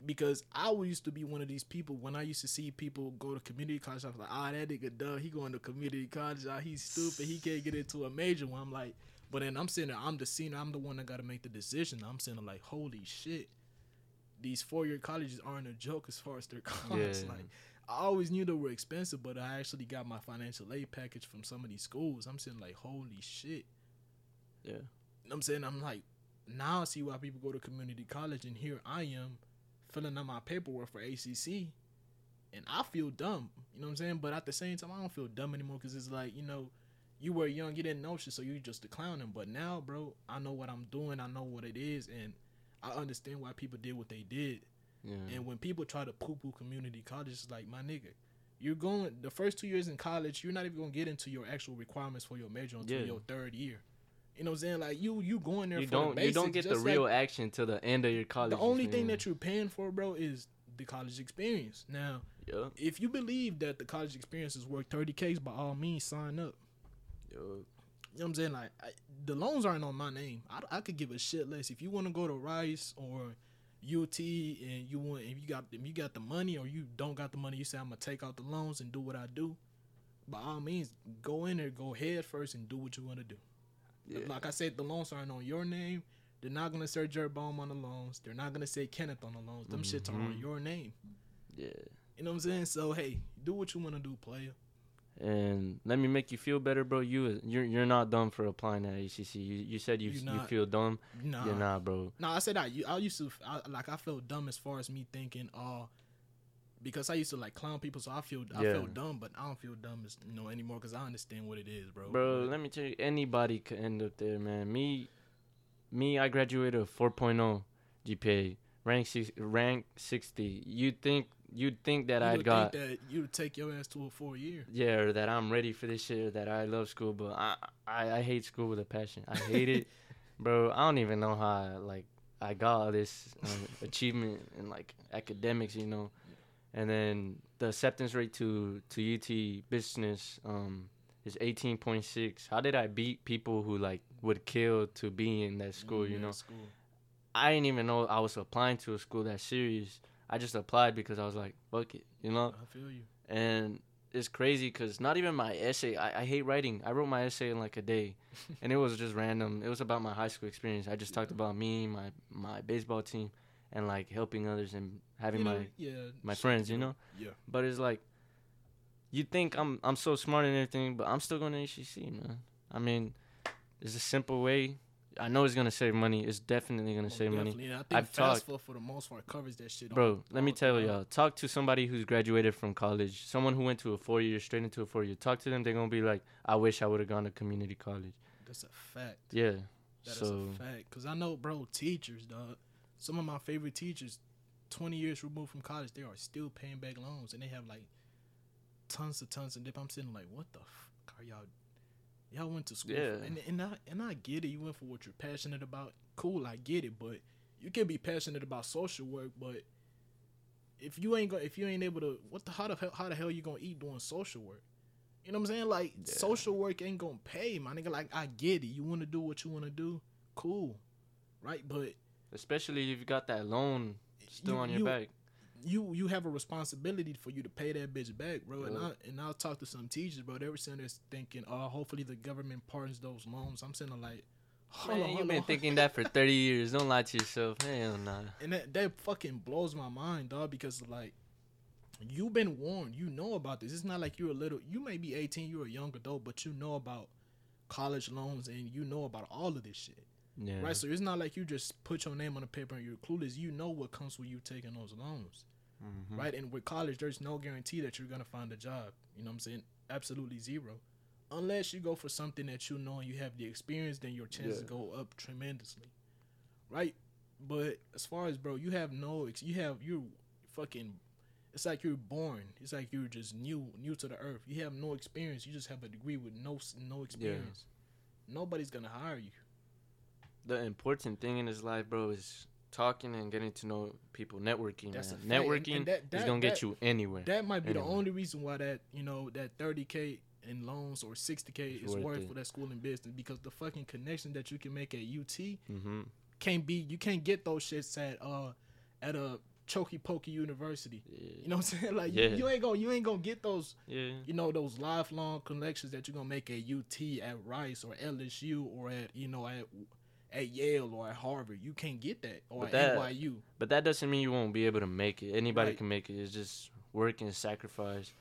Because I used to be one of these people when I used to see people go to community college. I was like, ah, that nigga dumb. He going to community college. Ah, he's stupid. He can't get into a major one. I'm like, but then I'm sitting there. I'm the senior. I'm the one that got to make the decision. I'm sitting there like, holy shit. These four year colleges aren't a joke as far as their costs. Yeah. Like, I always knew they were expensive, but I actually got my financial aid package from some of these schools. I'm saying like, holy shit. Yeah. You I'm saying? I'm like, now I see why people go to community college, and here I am filling out my paperwork for ACC, and I feel dumb. You know what I'm saying? But at the same time, I don't feel dumb anymore because it's like, you know, you were young, you didn't know shit, so you just a clowning. But now, bro, I know what I'm doing, I know what it is, and I understand why people did what they did. Yeah. And when people try to poo poo community college, it's like, my nigga, you're going the first two years in college, you're not even gonna get into your actual requirements for your major until Yeah. your third year. You know what I'm saying? Like you you going there you for don't the you don't get the like- real action till the end of your college. the only thing that you're paying for, bro, is the college experience. Now, yeah. if you believe that the college experience is worth 30Ks, by all means, sign up. Yeah. You know what I'm saying? Like, I, the loans aren't on my name. I, I could give a shit less. If you want to go to Rice or UT and you want, if you got, if you got the money or you don't got the money, you say I'm gonna take out the loans and do what I do. By all means, go in there, go head first, and do what you want to do. Yeah. Like I said, the loans aren't on your name. They're not gonna say Jared Baum on the loans. They're not gonna say Kenneth on the loans. Them shits are on Mhm. your name. Yeah. You know what I'm saying? So hey, do what you wanna do, player. And let me make you feel better, bro. You you're you're not dumb for applying at ACC. You you said you You you feel dumb. Nah, You're not, bro. nah. I said I. I used to I, like. I felt dumb as far as me thinking, uh, because I used to like clown people. So I feel I Yeah. felt dumb, but I don't feel dumb as you know anymore because I understand what it is, bro. Bro, let me tell you, anybody could end up there, man. Me, me, I graduated with 4.0 GPA, rank six, rank 60. You think you'd think that you I'd got think that you would take your ass to a four year. yeah, or that I'm ready for this shit, or that I love school, but I, I, I hate school with a passion. I hate it, bro. I don't even know how I, like I got all this um, achievement in like academics, you know, and then the acceptance rate to to UT business um is 18.6. How did I beat people who like would kill to be in that school? You know, school. I didn't even know I was applying to a school that serious. I just applied because I was like, fuck it, you know? I feel you. and it's crazy because not even my essay I, I hate writing. I wrote my essay in like a day and it was just random. It was about my high school experience. I just talked about me my my baseball team and like helping others and having You know, my yeah, my friends you know? Yeah. but it's like you think i'm i'm so smart and everything but i'm still going to hcc man. I mean there's a simple way I know it's gonna save money. It's definitely gonna Most save money, definitely. And I think I've talked- for the most part covers that shit. bro. all- Let me tell y'all. Talk to somebody who's graduated from college. Someone who went to a four year straight into a four year. Talk to them. They're gonna be like, I wish I would have gone to community college. That's a fact. Yeah. That is so a fact. Cause I know, bro, teachers, dog. Some of my favorite teachers, twenty years removed from college, they are still paying back loans, and they have like tons of tons of dip. I'm sitting like, what the fuck are y'all? Y'all went to school, for- Yeah. and and I and I get it. You went for what you're passionate about. Cool, I get it. But you can be passionate about social work, but if you ain't go, if you ain't able to, what the how the hell, how the hell you gonna eat doing social work? You know what I'm saying? Like Yeah. social work ain't gonna pay, my nigga. Like I get it. You want to do what you want to do, cool, right? But especially if you got that loan still you- on your you- back. You you have a responsibility for you to pay that bitch back, bro. And I and I'll talk to some teachers, bro. They were sitting there thinking, oh, hopefully the government pardons those loans. I'm sitting there like, hold Man, on, you've been on. thinking that for 30 years. Don't lie to yourself. Hell nah. and that that fucking blows my mind, dog. Because like, you've been warned. You know about this. It's not like you're a little. You may be 18. You're a young adult, but you know about college loans and you know about all of this shit. Yeah. Right, so it's not like you just put your name on the paper and you're clueless. You know what comes with you taking those loans, Mhm. right? And with college, there's no guarantee that you're gonna find a job. You know what I'm saying? Absolutely zero, unless you go for something that you know and you have the experience. Then your chances Yeah. go up tremendously, right? But as far as bro, you have no, ex- you have you're fucking. It's like you're born. It's like you're just new, new to the earth. You have no experience. You just have a degree with no no experience. Nobody's gonna hire you. The important thing in his life, bro, is talking and getting to know people, networking. That's man. a fact. And- Networking and that- is gonna get you anywhere. That might be the only reason why that you know that 30k in loans or 60k is worth worth for that school in business because the fucking connection that you can make at UT mm-hmm. can't be you can't get those shits at uh at a Choky Pokey University. Yeah. You know what I'm saying? Like Yeah. you, you ain't gonna you ain't gonna get those yeah. you know those lifelong connections that you're gonna make at UT, at Rice, or LSU, or at you know at at Yale or at Harvard. You can't get that or But at that- NYU. But that doesn't mean you won't be able to make it. Anybody Right. can make it. It's just work and sacrifice.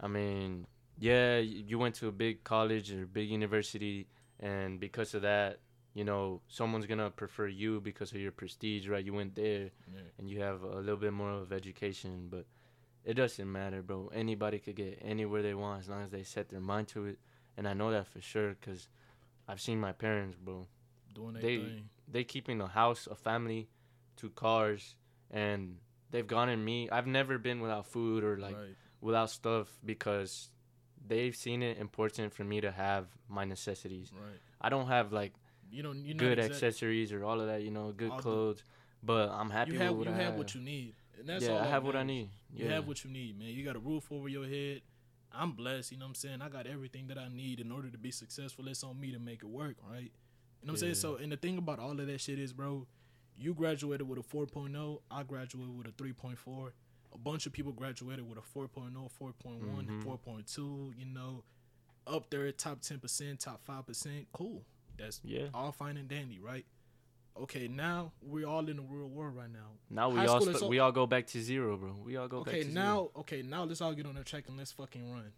I mean, yeah, you went to a big college or big university, and because of that, you know, someone's gonna prefer you because of your prestige, right? You went there, Yeah. and you have a little bit more of education, but it doesn't matter, bro. Anybody could get anywhere they want as long as they set their mind to it, and I know that for sure because I've seen my parents, bro Doing They- thing. they keeping a house, a family, two cars, and they've gone in me. I've never been without food or like right. without stuff because they've seen it important for me to have my necessities. Right. I don't have like You know, you good accessories or all of that, you know, good All the- clothes, but I'm happy You have with you what I have have. what you need, and that's yeah, I have what I need. You have what you need, man. You got a roof over your head. I'm blessed, you know what I'm saying? I got everything that I need in order to be successful. It's on me to make it work, right? You know what I'm saying? So, and the thing about all of that shit is, bro, you graduated with a 4.0, I graduated with a 3.4. A bunch of people graduated with a 4.0, 4.1, Mhm. 4.2, you know, up there, top 10%, top 5%. Cool. That's Yeah. all fine and dandy, right? Okay, now we're all in the real world right now. Now we High all st- we all go back to zero, bro. We all go back Okay, to now, zero. okay, now let's all get on the track and let's fucking run.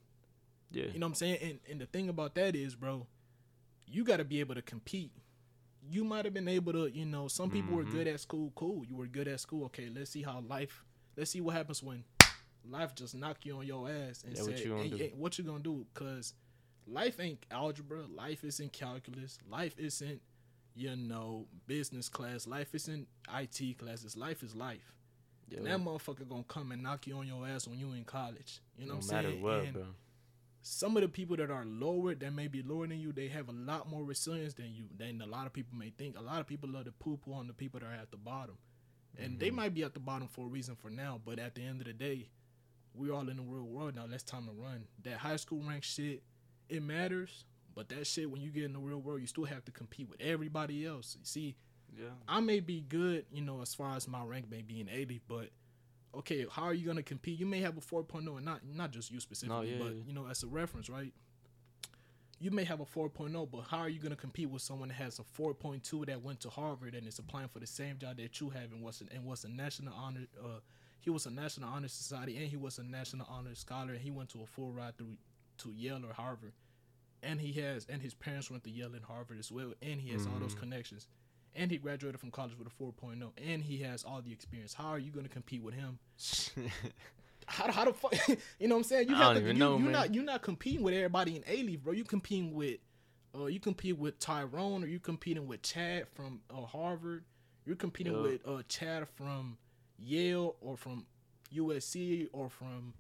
Yeah. You know what I'm saying? And and the thing about that is, bro, you got to be able to compete. You might have been able to, you know, some people were Mhm. good at school. Cool, you were good at school. Okay, let's see how life. Let's see what happens when life just knock you on your ass and Yeah, say, what you gonna do? and what you gonna do? Cause life ain't algebra. Life isn't calculus. Life isn't, you know, business class. Life isn't IT classes. Life is life. Yeah. And that motherfucker gonna come and knock you on your ass when you in college. You know no what I'm matter saying? what, And bro. Some of the people that are lower, that may be lower than you, they have a lot more resilience than you, than a lot of people may think. A lot of people love to poo poo on the people that are at the bottom. And they Mhm. might be at the bottom for a reason for now, but at the end of the day, we're all in the real world now. Let's time to run. That high school rank shit, it matters, but that shit, when you get in the real world, you still have to compete with everybody else. You see, Yeah. I may be good, you know, as far as my rank may be in 80, but okay, how are you gonna compete? You may have a 4.0, and not not just you specifically, yeah, but yeah. you know, as a reference, right? You may have a 4.0, but how are you gonna compete with someone that has a 4.2 that went to Harvard and is applying for the same job that you have and was an, and was a national honor? Uh, he was a national honor society and he was a national honor scholar and he went to a full ride through to Yale or Harvard and he has, and his parents went to Yale and Harvard as well, and he has all those Mhm. connections, and he graduated from college with a 4.0, and he has all the experience. How are you going to compete with him? How how the fuck? you know what I'm saying? You have to, you, know, you're not you're not competing with everybody in Alief, bro. You competing with, uh, you compete with Tyrone, or you competing with Chad from uh, Harvard. You're competing Yeah. with uh, Chad from Yale or from USC or from,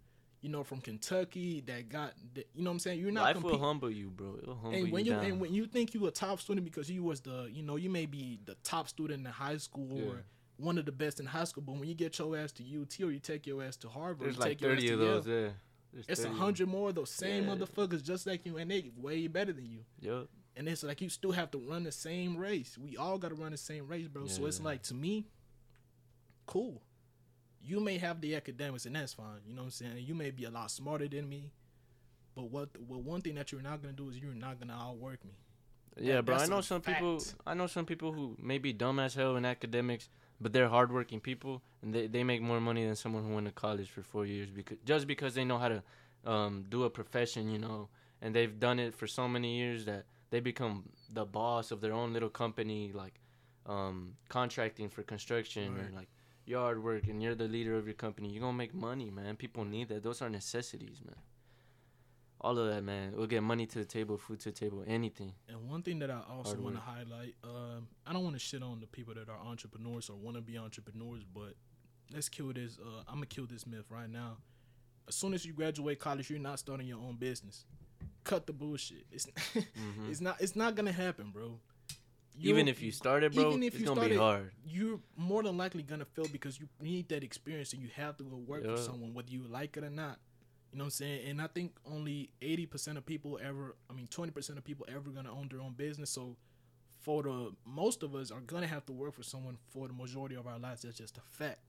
you know, from Kentucky that got, the, you know what I'm saying? You're not Life will humble you, bro. It'll humble And when you you and when you think you a top student because you was the you know you may be the top student in high school Yeah. or one of the best in high school, but when you get your ass to UT or you take your ass to Harvard, There's you like take your ass 30 to of Yale, those there. There's it's a 30 hundred more of those same Yeah. motherfuckers just like you, and they way better than you. Yup. And it's like you still have to run the same race. We all got to run the same race, bro. So it's like to me, cool. You may have the academics, and that's fine. You know what I'm saying? You may be a lot smarter than me, but what? Well, one thing that you're not gonna do is you're not gonna outwork me. Yeah, bro. I know some people. I know some people who may be dumb as hell in academics, but they're hardworking people, and they, they make more money than someone who went to college for four years because just because they know how to um, do a profession, you know, and they've done it for so many years that they become the boss of their own little company, like um, contracting for construction Right. or like yard work, and you're the leader of your company. You're gonna make money, man. People need that. Those are necessities, man. All of that, man. We'll get money to the table, food to the table, anything. And one thing that I also want to highlight, um, I don't want to shit on the people that are entrepreneurs or want to be entrepreneurs, but let's kill this. Uh, I'm gonna kill this myth right now. As soon as you graduate college, you're not starting your own business. Cut the bullshit. It's Mhm. it's not it's not gonna happen, bro. Even if you started, bro, even if it's you gonna be started- hard. you're more than likely gonna fail because you need that experience and you have to go work Yeah. for someone whether you like it or not. You know what I'm saying? And I think only 80% of people ever, I mean 20% of people ever gonna own their own business. So for the most of us are gonna have to work for someone for the majority of our lives. That's just a fact.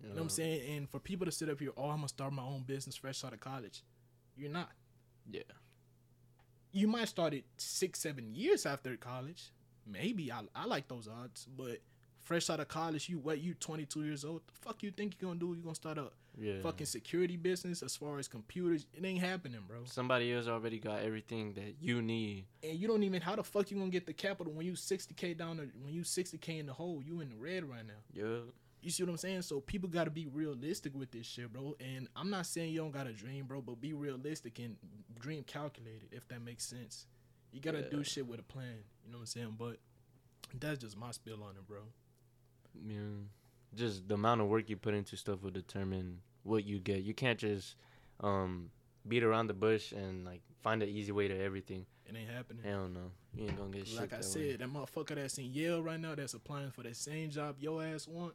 You know what I'm saying? And for people to sit up here, oh, I'm gonna start my own business fresh out of college. You're not. Yeah. You might start it six, seven years after college. Maybe I, I like those odds, but fresh out of college, you what? You 22 years old. The fuck you think you're gonna do? You're gonna start a Yeah. fucking security business as far as computers? It ain't happening, bro. Somebody else already got everything that you need. And you don't even how the fuck you gonna get the capital when you 60k down the when you 60k in the hole? You in the red right now. Yeah. You see what I'm saying? So people got to be realistic with this shit, bro. And I'm not saying you don't got to dream, bro, but be realistic and dream calculated, if that makes sense. You got to Yeah. do shit with a plan. You know what I'm saying? But that's just my spill on it, bro. Yeah. Just the amount of work you put into stuff will determine what you get. You can't just um beat around the bush and like find an easy way to everything. It ain't happening. Hell no. You ain't gonna get shit. like I that said, way. that motherfucker that's in Yale right now that's applying for that same job your ass want,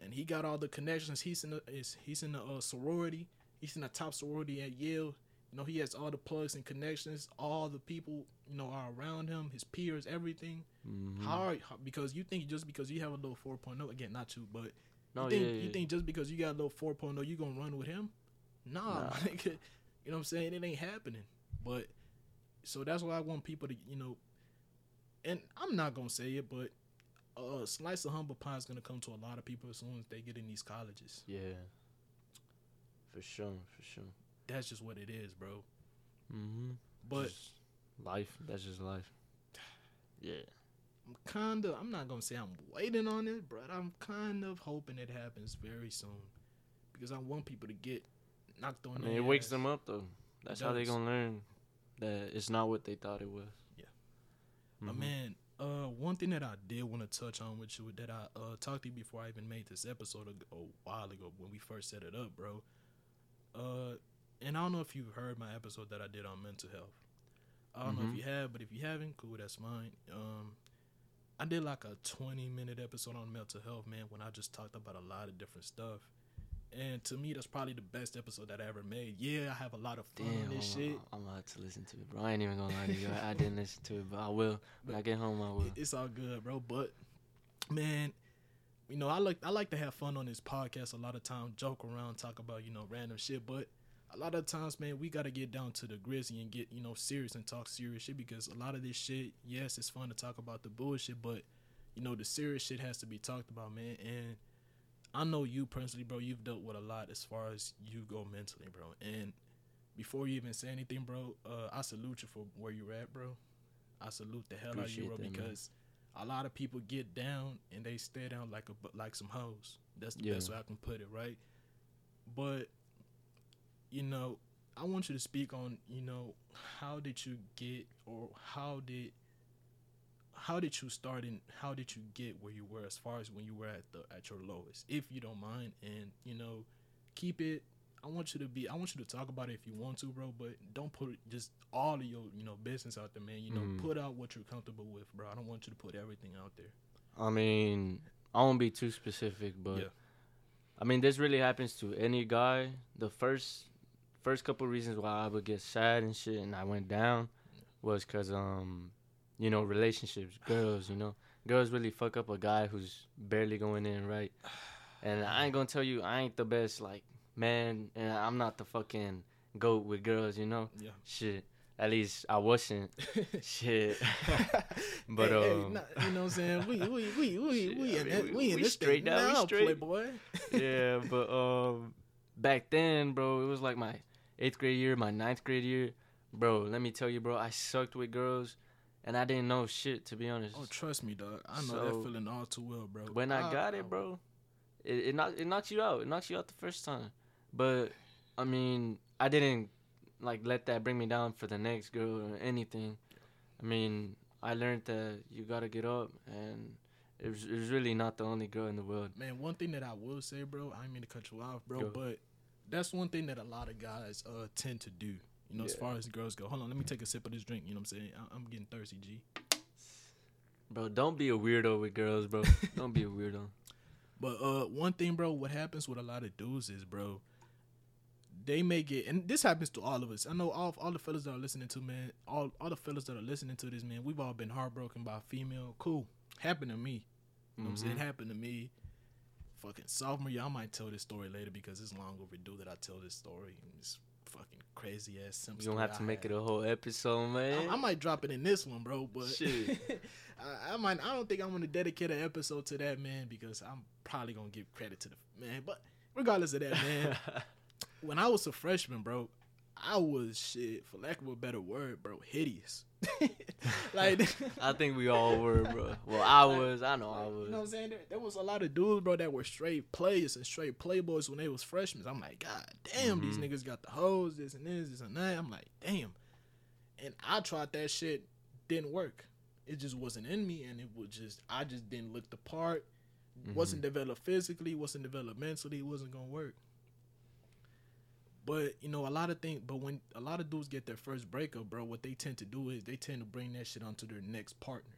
and he got all the connections. He's in the is he's in the uh, sorority. He's in the top sorority at Yale. You know, he has all the plugs and connections. All the people you know are around him, his peers, everything. Mhm. How, are, how because you think just because you have a little 4.0 again, not you, but No, you think yeah, you think just because you got a little 4.0, you gonna run with him? Nah, Nah. You know what I'm saying? It ain't happening. But so that's why I want people to, you know, and I'm not gonna say it, but uh, slice of humble pie is gonna come to a lot of people as soon as they get in these colleges. Yeah. For sure, for sure. That's just what it is, bro. Mm-hmm. But Just life. That's just life. Yeah. I'm kind of, I'm not gonna say I'm waiting on it, but I'm kind of hoping it happens very soon because I want people to get knocked on. I mean, it wakes ass. them up though. That's how they gonna learn that it's not what they thought it was. Yeah. But Mhm. man, uh, one thing that I did want to touch on with you that I uh talked to you before I even made this episode a, a while ago when we first set it up, bro. Uh, and I don't know if you've heard my episode that I did on mental health. I don't know Mhm. if you have, but if you haven't, cool, that's fine. Um, I did like a 20 minute episode on mental health, man, when I just talked about a lot of different stuff. And to me, that's probably the best episode that I ever made. Yeah, I have a lot of fun Damn, this I'm, shit. I'm about to listen to it, bro. I ain't even gonna lie to you. I, I didn't listen to it, but I will. When I get home, I will. It's all good, bro. But man, you know, I like I like to have fun on this podcast a lot of times, joke around, talk about, you know, random shit. But a lot of times, man, we gotta get down to the grizzly and get, you know, serious and talk serious shit because a lot of this shit, yes, it's fun to talk about the bullshit, but you know, the serious shit has to be talked about, man. And I know you personally, bro, you've dealt with a lot as far as you go mentally, bro. And before you even say anything, bro, uh, I salute you for where you're at, bro. I salute the hell out of you, bro, that, man. because a lot of people get down and they stay down like a like some hoes. That's the Yeah. best way I can put it, right? But you know, I want you to speak on, you know, how did you get or how did how did you start and how did you get where you were as far as when you were at the at your lowest, if you don't mind, and you know, keep it. I want you to be. I want you to talk about it if you want to, bro. But don't put just all of your you know business out there, man. You know, Mhm. put out what you're comfortable with, bro. I don't want you to put everything out there. I mean, I won't be too specific, but Yeah. I mean, this really happens to any guy. The first first couple reasons why I would get sad and shit, and I went down, was cause um, you know, relationships, girls, you know, girls really fuck up a guy who's barely going in right. And I ain't gonna tell you, I ain't the best like man, and I'm not the fucking goat with girls, you know. Yeah. Shit, at least I wasn't. shit. But, hey, hey, um, you know what I'm saying? We we we we Shit, we I mean, that, we- we in we this straight now, we straight. playboy. yeah, but um, back then, bro, it was like my eighth grade year, my ninth grade year, bro. Let me tell you, bro, I sucked with girls, and I didn't know shit to be honest. Oh, trust me, dog. I know So, that feeling all too well, bro. when I ah. got it, bro, it it, knock, it knocks you out. It knocks you out the first time, but I mean, I didn't like let that bring me down for the next girl or anything. I mean, I learned that you gotta get up, and it was, it was really not the only girl in the world. Man, one thing that I will say, bro, I didn't mean to cut you off, bro, Go. but that's one thing that a lot of guys uh tend to do. You know, as far as girls go. Hold on, let me take a sip of this drink. You know what I'm saying? I- I'm getting thirsty, G. Bro, don't be a weirdo with girls, bro. don't be a weirdo. But uh, one thing, bro, what happens with a lot of dudes is, bro, they may get, and this happens to all of us. I know all all the fellas that are listening to, man, all all the fellas that are listening to this, man, we've all been heartbroken by a female. Cool, happened to me. You know what I'm saying? It Mhm. happened to me. Fucking sophomore year, I might tell this story later because it's long overdue that I tell this story. It's fucking crazy ass simple. You don't have to make it a whole episode, man. I, I might drop it in this one, bro. But Shit. I, I might. I don't think I'm gonna dedicate an episode to that man because I'm probably gonna give credit to the man. But regardless of that, man, when I was a freshman, bro, I was shit for lack of a better word, bro, hideous. like, I think we all were, bro. Well, I was. I know I You know what I'm was. saying? There, there was a lot of dudes, bro, that were straight players and straight playboys when they was freshmen. I'm like, God damn, these Mhm. niggas got the hoes, this and this, this and that. I'm like, damn. And I tried that shit, didn't work. It just wasn't in me, and it was just I just didn't look the part. Wasn't developed physically, wasn't developed mentally. It wasn't gonna work. But you know, a lot of things. But when a lot of dudes get their first breakup, bro, what they tend to do is they tend to bring that shit onto their next partner.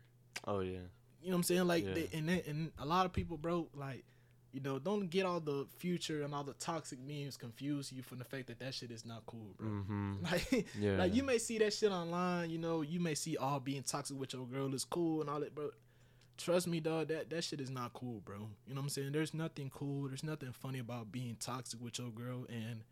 Oh yeah. You know what I'm saying? Like, Yeah. they, and then, and a lot of people, bro, like, you know, don't get all the future and all the toxic memes confuse you from the fact that that shit is not cool, bro. Mm-hmm. Like, Yeah. like you may see that shit online. You know, you may see all being toxic with your girl is cool and all that, bro. Trust me, dog. That that shit is not cool, bro. You know what I'm saying? There's nothing cool. There's nothing funny about being toxic with your girl. And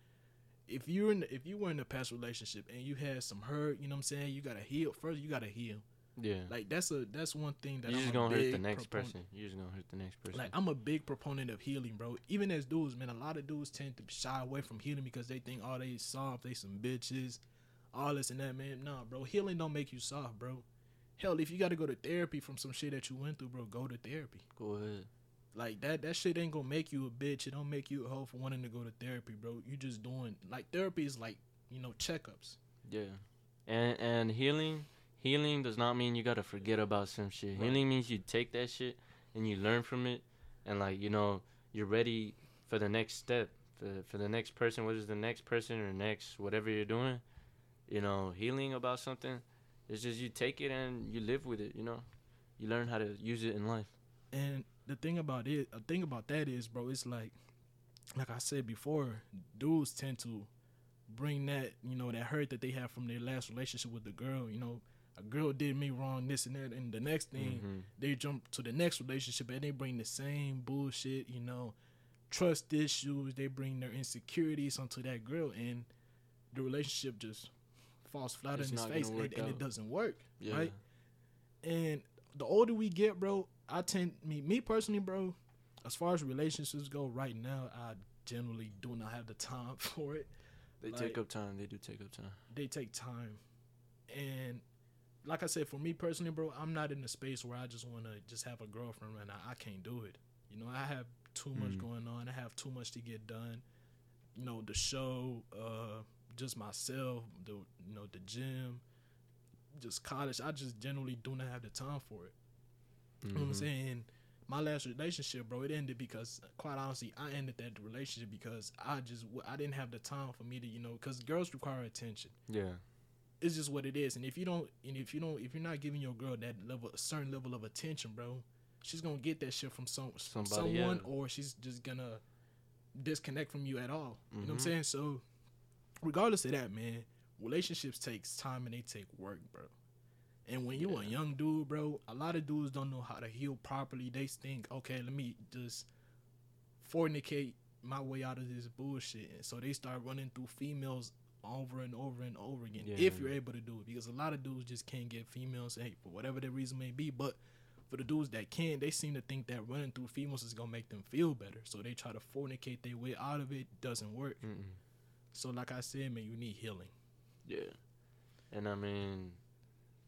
if you're in, if you were in a past relationship and you had some hurt, you know what I'm saying? You gotta heal first. You gotta heal. yeah. Like that's a that's one thing that You're I'm just gonna hurt the next proponent- person. You're just gonna hurt the next person. like I'm a big proponent of healing, bro. Even as dudes, man, a lot of dudes tend to shy away from healing because they think, oh, they soft, they some bitches, all this and that, man. Nah, bro, healing don't make you soft, bro. Hell, if you got to go to therapy from some shit that you went through, bro, go to therapy. Go ahead. Like that, that shit ain't gonna make you a bitch. It don't make you a hoe for wanting to go to therapy, bro. You just doing like therapy is like you know checkups. Yeah. And and healing healing does not mean you gotta forget about some shit. Right. Healing means you take that shit and you learn from it and like, you know, you're ready for the next step. For for the next person, whether it's the next person or next whatever you're doing. You know, healing about something. It's just you take it and you live with it, you know. You learn how to use it in life. And the thing about it, a thing about that is, bro, it's like, like I said before, dudes tend to bring that, you know, that hurt that they have from their last relationship with the girl. You know, a girl did me wrong, this and that, and the next thing Mhm. they jump to the next relationship and they bring the same bullshit, you know, trust issues. They bring their insecurities onto that girl, and the relationship just falls flat It's in his face, and, and it doesn't work. Yeah. Right? And the older we get, bro, I tend me me personally, bro. As far as relationships go, right now, I generally do not have the time for it. They Like- take up time. They do take up time. they take time. And like I said, for me personally, bro, I'm not in a space where I just want to just have a girlfriend right now. I can't do it. You know, I have too much Mm. going on. I have too much to get done. You know, the show, uh, just myself, the you know, the gym, just college. I just generally do not have the time for it. You know what I'm Mhm. saying? My last relationship, bro, it ended because, quite honestly, I ended that relationship because I just I didn't have the time for me to, you know, because girls require attention Yeah. it's just what it is. And if you don't, and if you don't, if you're not giving your girl that level, a certain level of attention, bro, she's gonna get that shit from some Somebody, someone, yeah. or she's just gonna disconnect from you at all. You know what I'm Mhm. saying? So, regardless of that, man, relationships takes time and they take work, bro. And when you a Yeah. young dude, bro, a lot of dudes don't know how to heal properly. They think, okay, let me just fornicate my way out of this bullshit. And so they start running through females over and over and over again. If you're able to do it, because a lot of dudes just can't get females, hey, for whatever the reason may be. But for the dudes that can, they seem to think that running through females is gonna make them feel better. So they try to fornicate their way out of it. Doesn't work. Mm-mm. So like I said, man, you need healing. Yeah. And I mean,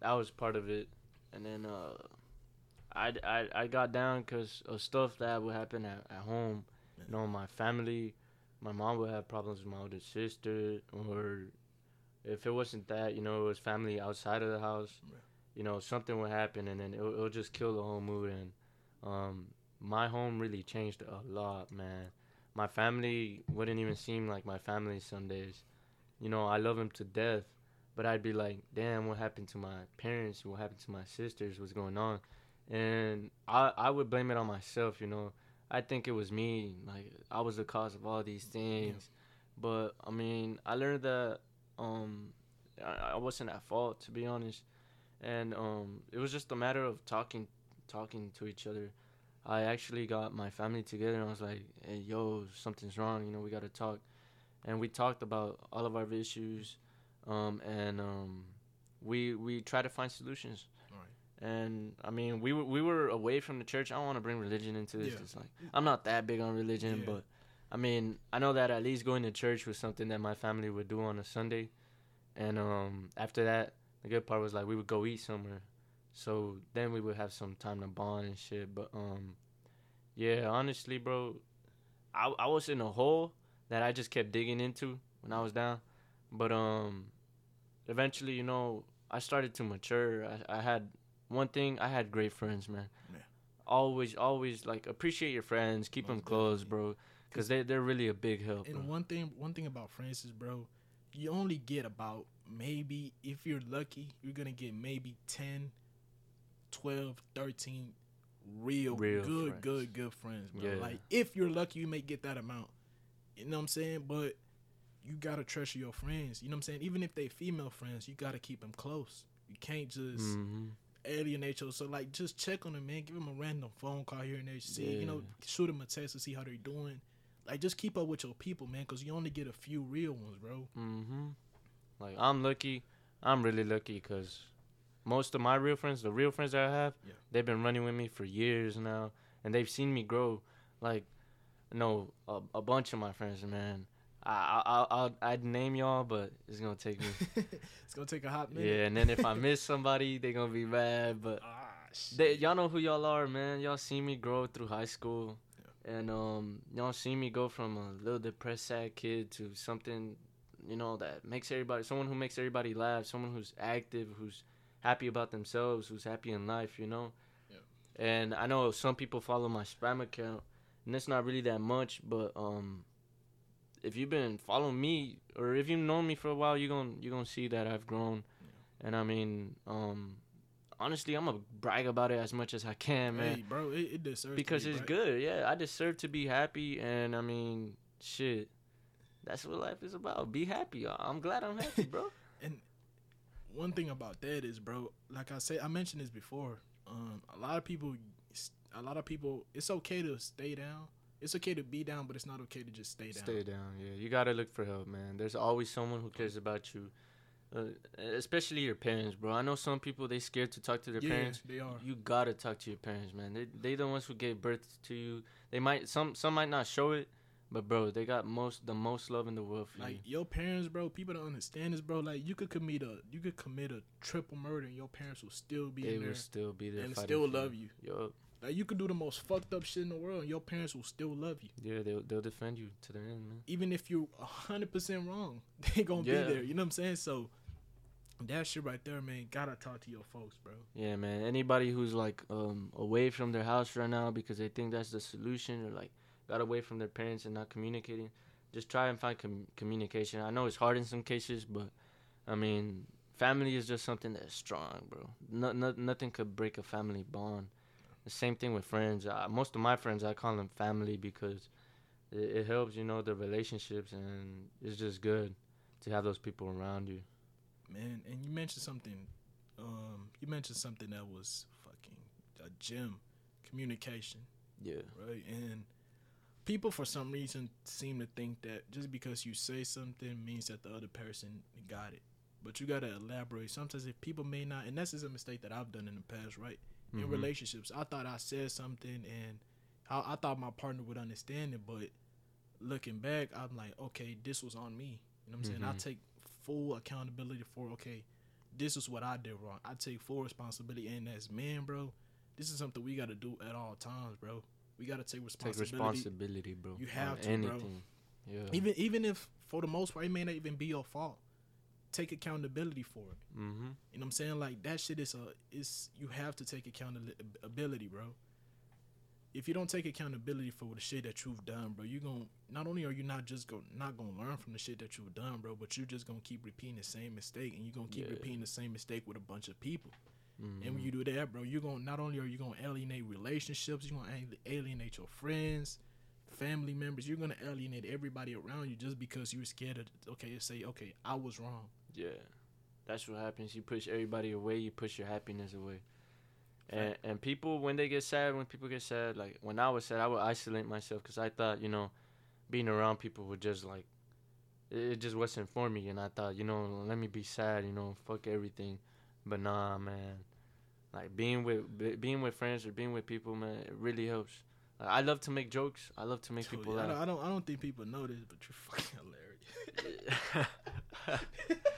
that was part of it. And then uh, I, I, I got down because of stuff that would happen at, at home. You know, my family, my mom would have problems with my older sister, or if it wasn't that, you know, it was family outside of the house. Right. You know, something would happen, and then it'll, it'll just kill the whole mood. And um, my home really changed a lot, man. My family wouldn't even seem like my family some days. You know, I love them to death, but I'd be like, damn, what happened to my parents? What happened to my sisters? What's going on? And I, I would blame it on myself, you know. I think it was me. Like I was the cause of all these things. But I mean, I learned that um, I, I wasn't at fault to be honest, and um, it was just a matter of talking, talking to each other. I actually got my family together and I was like, "Hey, yo, something's wrong. You know, we gotta talk." And we talked about all of our issues, um, and um, we we tried to find solutions. Right. And I mean, we were we were away from the church. I don't want to bring religion into this. Yeah. It's like I'm not that big on religion, Yeah. but I mean, I know that at least going to church was something that my family would do on a Sunday. And um, after that, the good part was like we would go eat somewhere. So then we would have some time to bond and shit. But um, yeah, honestly, bro, I I was in a hole that I just kept digging into when I was down. But um, eventually, you know, I started to mature. I, I had one thing. I had great friends, man. Yeah. Always, always like appreciate your friends. Keep oh, them close, definitely. bro. Cause they they're really a big help. Bro. And one thing, one thing about friends is, bro, you only get about maybe, if you're lucky, you're gonna get maybe 10, 12, 13 real, Real good, friends. good, good friends, bro. Yeah. Like if you're lucky, you may get that amount. You know what I'm saying? But you gotta treasure your friends. You know what I'm saying? Even if they female friends, you gotta keep them close. You can't just Mhm. alienate you. So like, just check on them, man. Give them a random phone call here and there. See, you know, shoot them a text to see how they're doing. Like, just keep up with your people, man, because you only get a few real ones, bro. Mhm. Like I'm lucky. I'm really lucky because most of my real friends, the real friends that I have, Yeah. they've been running with me for years now, and they've seen me grow. Like, no, a, a bunch of my friends, man. I I I'll, I'll I'd name y'all, but it's gonna take me. it's gonna take a hot minute. yeah, and then if I miss somebody, they gonna be mad. But Ah, they, y'all know who y'all are, man. Y'all see me grow through high school, and um, y'all see me go from a little depressed, sad kid to something, you know, that makes everybody, someone who makes everybody laugh, someone who's active, who's happy about themselves, who's happy in life, you know. Yeah. And I know some people follow my spam account, and it's not really that much, but um, if you've been following me or if you've known me for a while, you're gonna you're gonna see that I've grown. And I mean, um, honestly, I'm gonna brag about it as much as I can, man, Hey, bro, it, it deserves to because be it's right. good. Yeah, I deserve to be happy, and I mean, shit, that's what life is about. Be happy. I'm glad I'm happy, bro. And one thing about that is, bro, like I said, I mentioned this before. Um, a lot of people, a lot of people, it's okay to stay down. It's okay to be down, but it's not okay to just stay down. Stay down. Yeah, you gotta look for help, man. There's always someone who cares about you, uh, especially your parents, bro. I know some people they scared to talk to their yeah, parents. they are. You gotta talk to your parents, man. They they the ones who gave birth to you. They might some some might not show it, But bro, they got most the most love in the world for Like you. your parents, bro. People don't understand this, bro. Like you could commit a you could commit a triple murder and your parents will still be They in there will still be there and still love you. Yup. Like you could do the most fucked up shit in the world and your parents will still love you. Yeah, they'll they'll defend you to the end, man. Even if you're hundred percent wrong, they gonna Yeah. be there. You know what I'm saying? So that shit right there, man. Gotta talk to your folks, bro. Yeah, man. Anybody who's like um away from their house right now because they think that's the solution or like got away from their parents and not communicating, just try and find com- communication. I know it's hard in some cases, but I mean, family is just something that's strong, bro. No, no, nothing could break a family bond. The same thing with friends. Uh, most of my friends, I call them family because it, it helps, you know, the relationships, and it's just good to have those people around you. man. And you mentioned something. Um, you mentioned something that was fucking a gem, communication, Yeah. right? And people, for some reason, seem to think that just because you say something means that the other person got it. But you gotta elaborate. Sometimes if people may not, and that's is a mistake that I've done in the past, right? In Mhm. relationships, I thought I said something and I, I thought my partner would understand it, but looking back, I'm like, okay, this was on me. You know what I'm saying? I Mhm. take full accountability for okay, this is what I did wrong. I take full responsibility, and as men, bro, this is something we got to do at all times, bro. We got to take responsibility. Take responsibility. responsibility, bro. You have to, bro. Yeah. Even even if for the most part it may not even be your fault, take accountability for it. mm-hmm. You know what I'm saying? Like that shit is a is you have to take accountability, bro. If you don't take accountability for the shit that you've done, bro, you gon' not only are you not just go not gonna learn from the shit that you've done, bro, but you're just gonna keep repeating the same mistake, and you're gonna keep Yeah. repeating the same mistake with a bunch of people. Mm-hmm. And when you do that, bro, you're gonna not only are you gonna alienate relationships, you're gonna alienate your friends, family members. You're gonna alienate everybody around you just because you're scared of okay, say okay, I was wrong. Yeah, that's what happens. You push everybody away. You push your happiness away. And and people when they get sad, when people get sad, like when I was sad, I would isolate myself because I thought you know, being around people would just like, it, just wasn't for me. And I thought you know, let me be sad. You know, fuck everything. But nah, man. Like being with being with friends or being with people, man, it really helps. Like, I love to make jokes. I love to make So, people yeah, I, laugh. don't, I don't I don't think people know this, but you're fucking hilarious.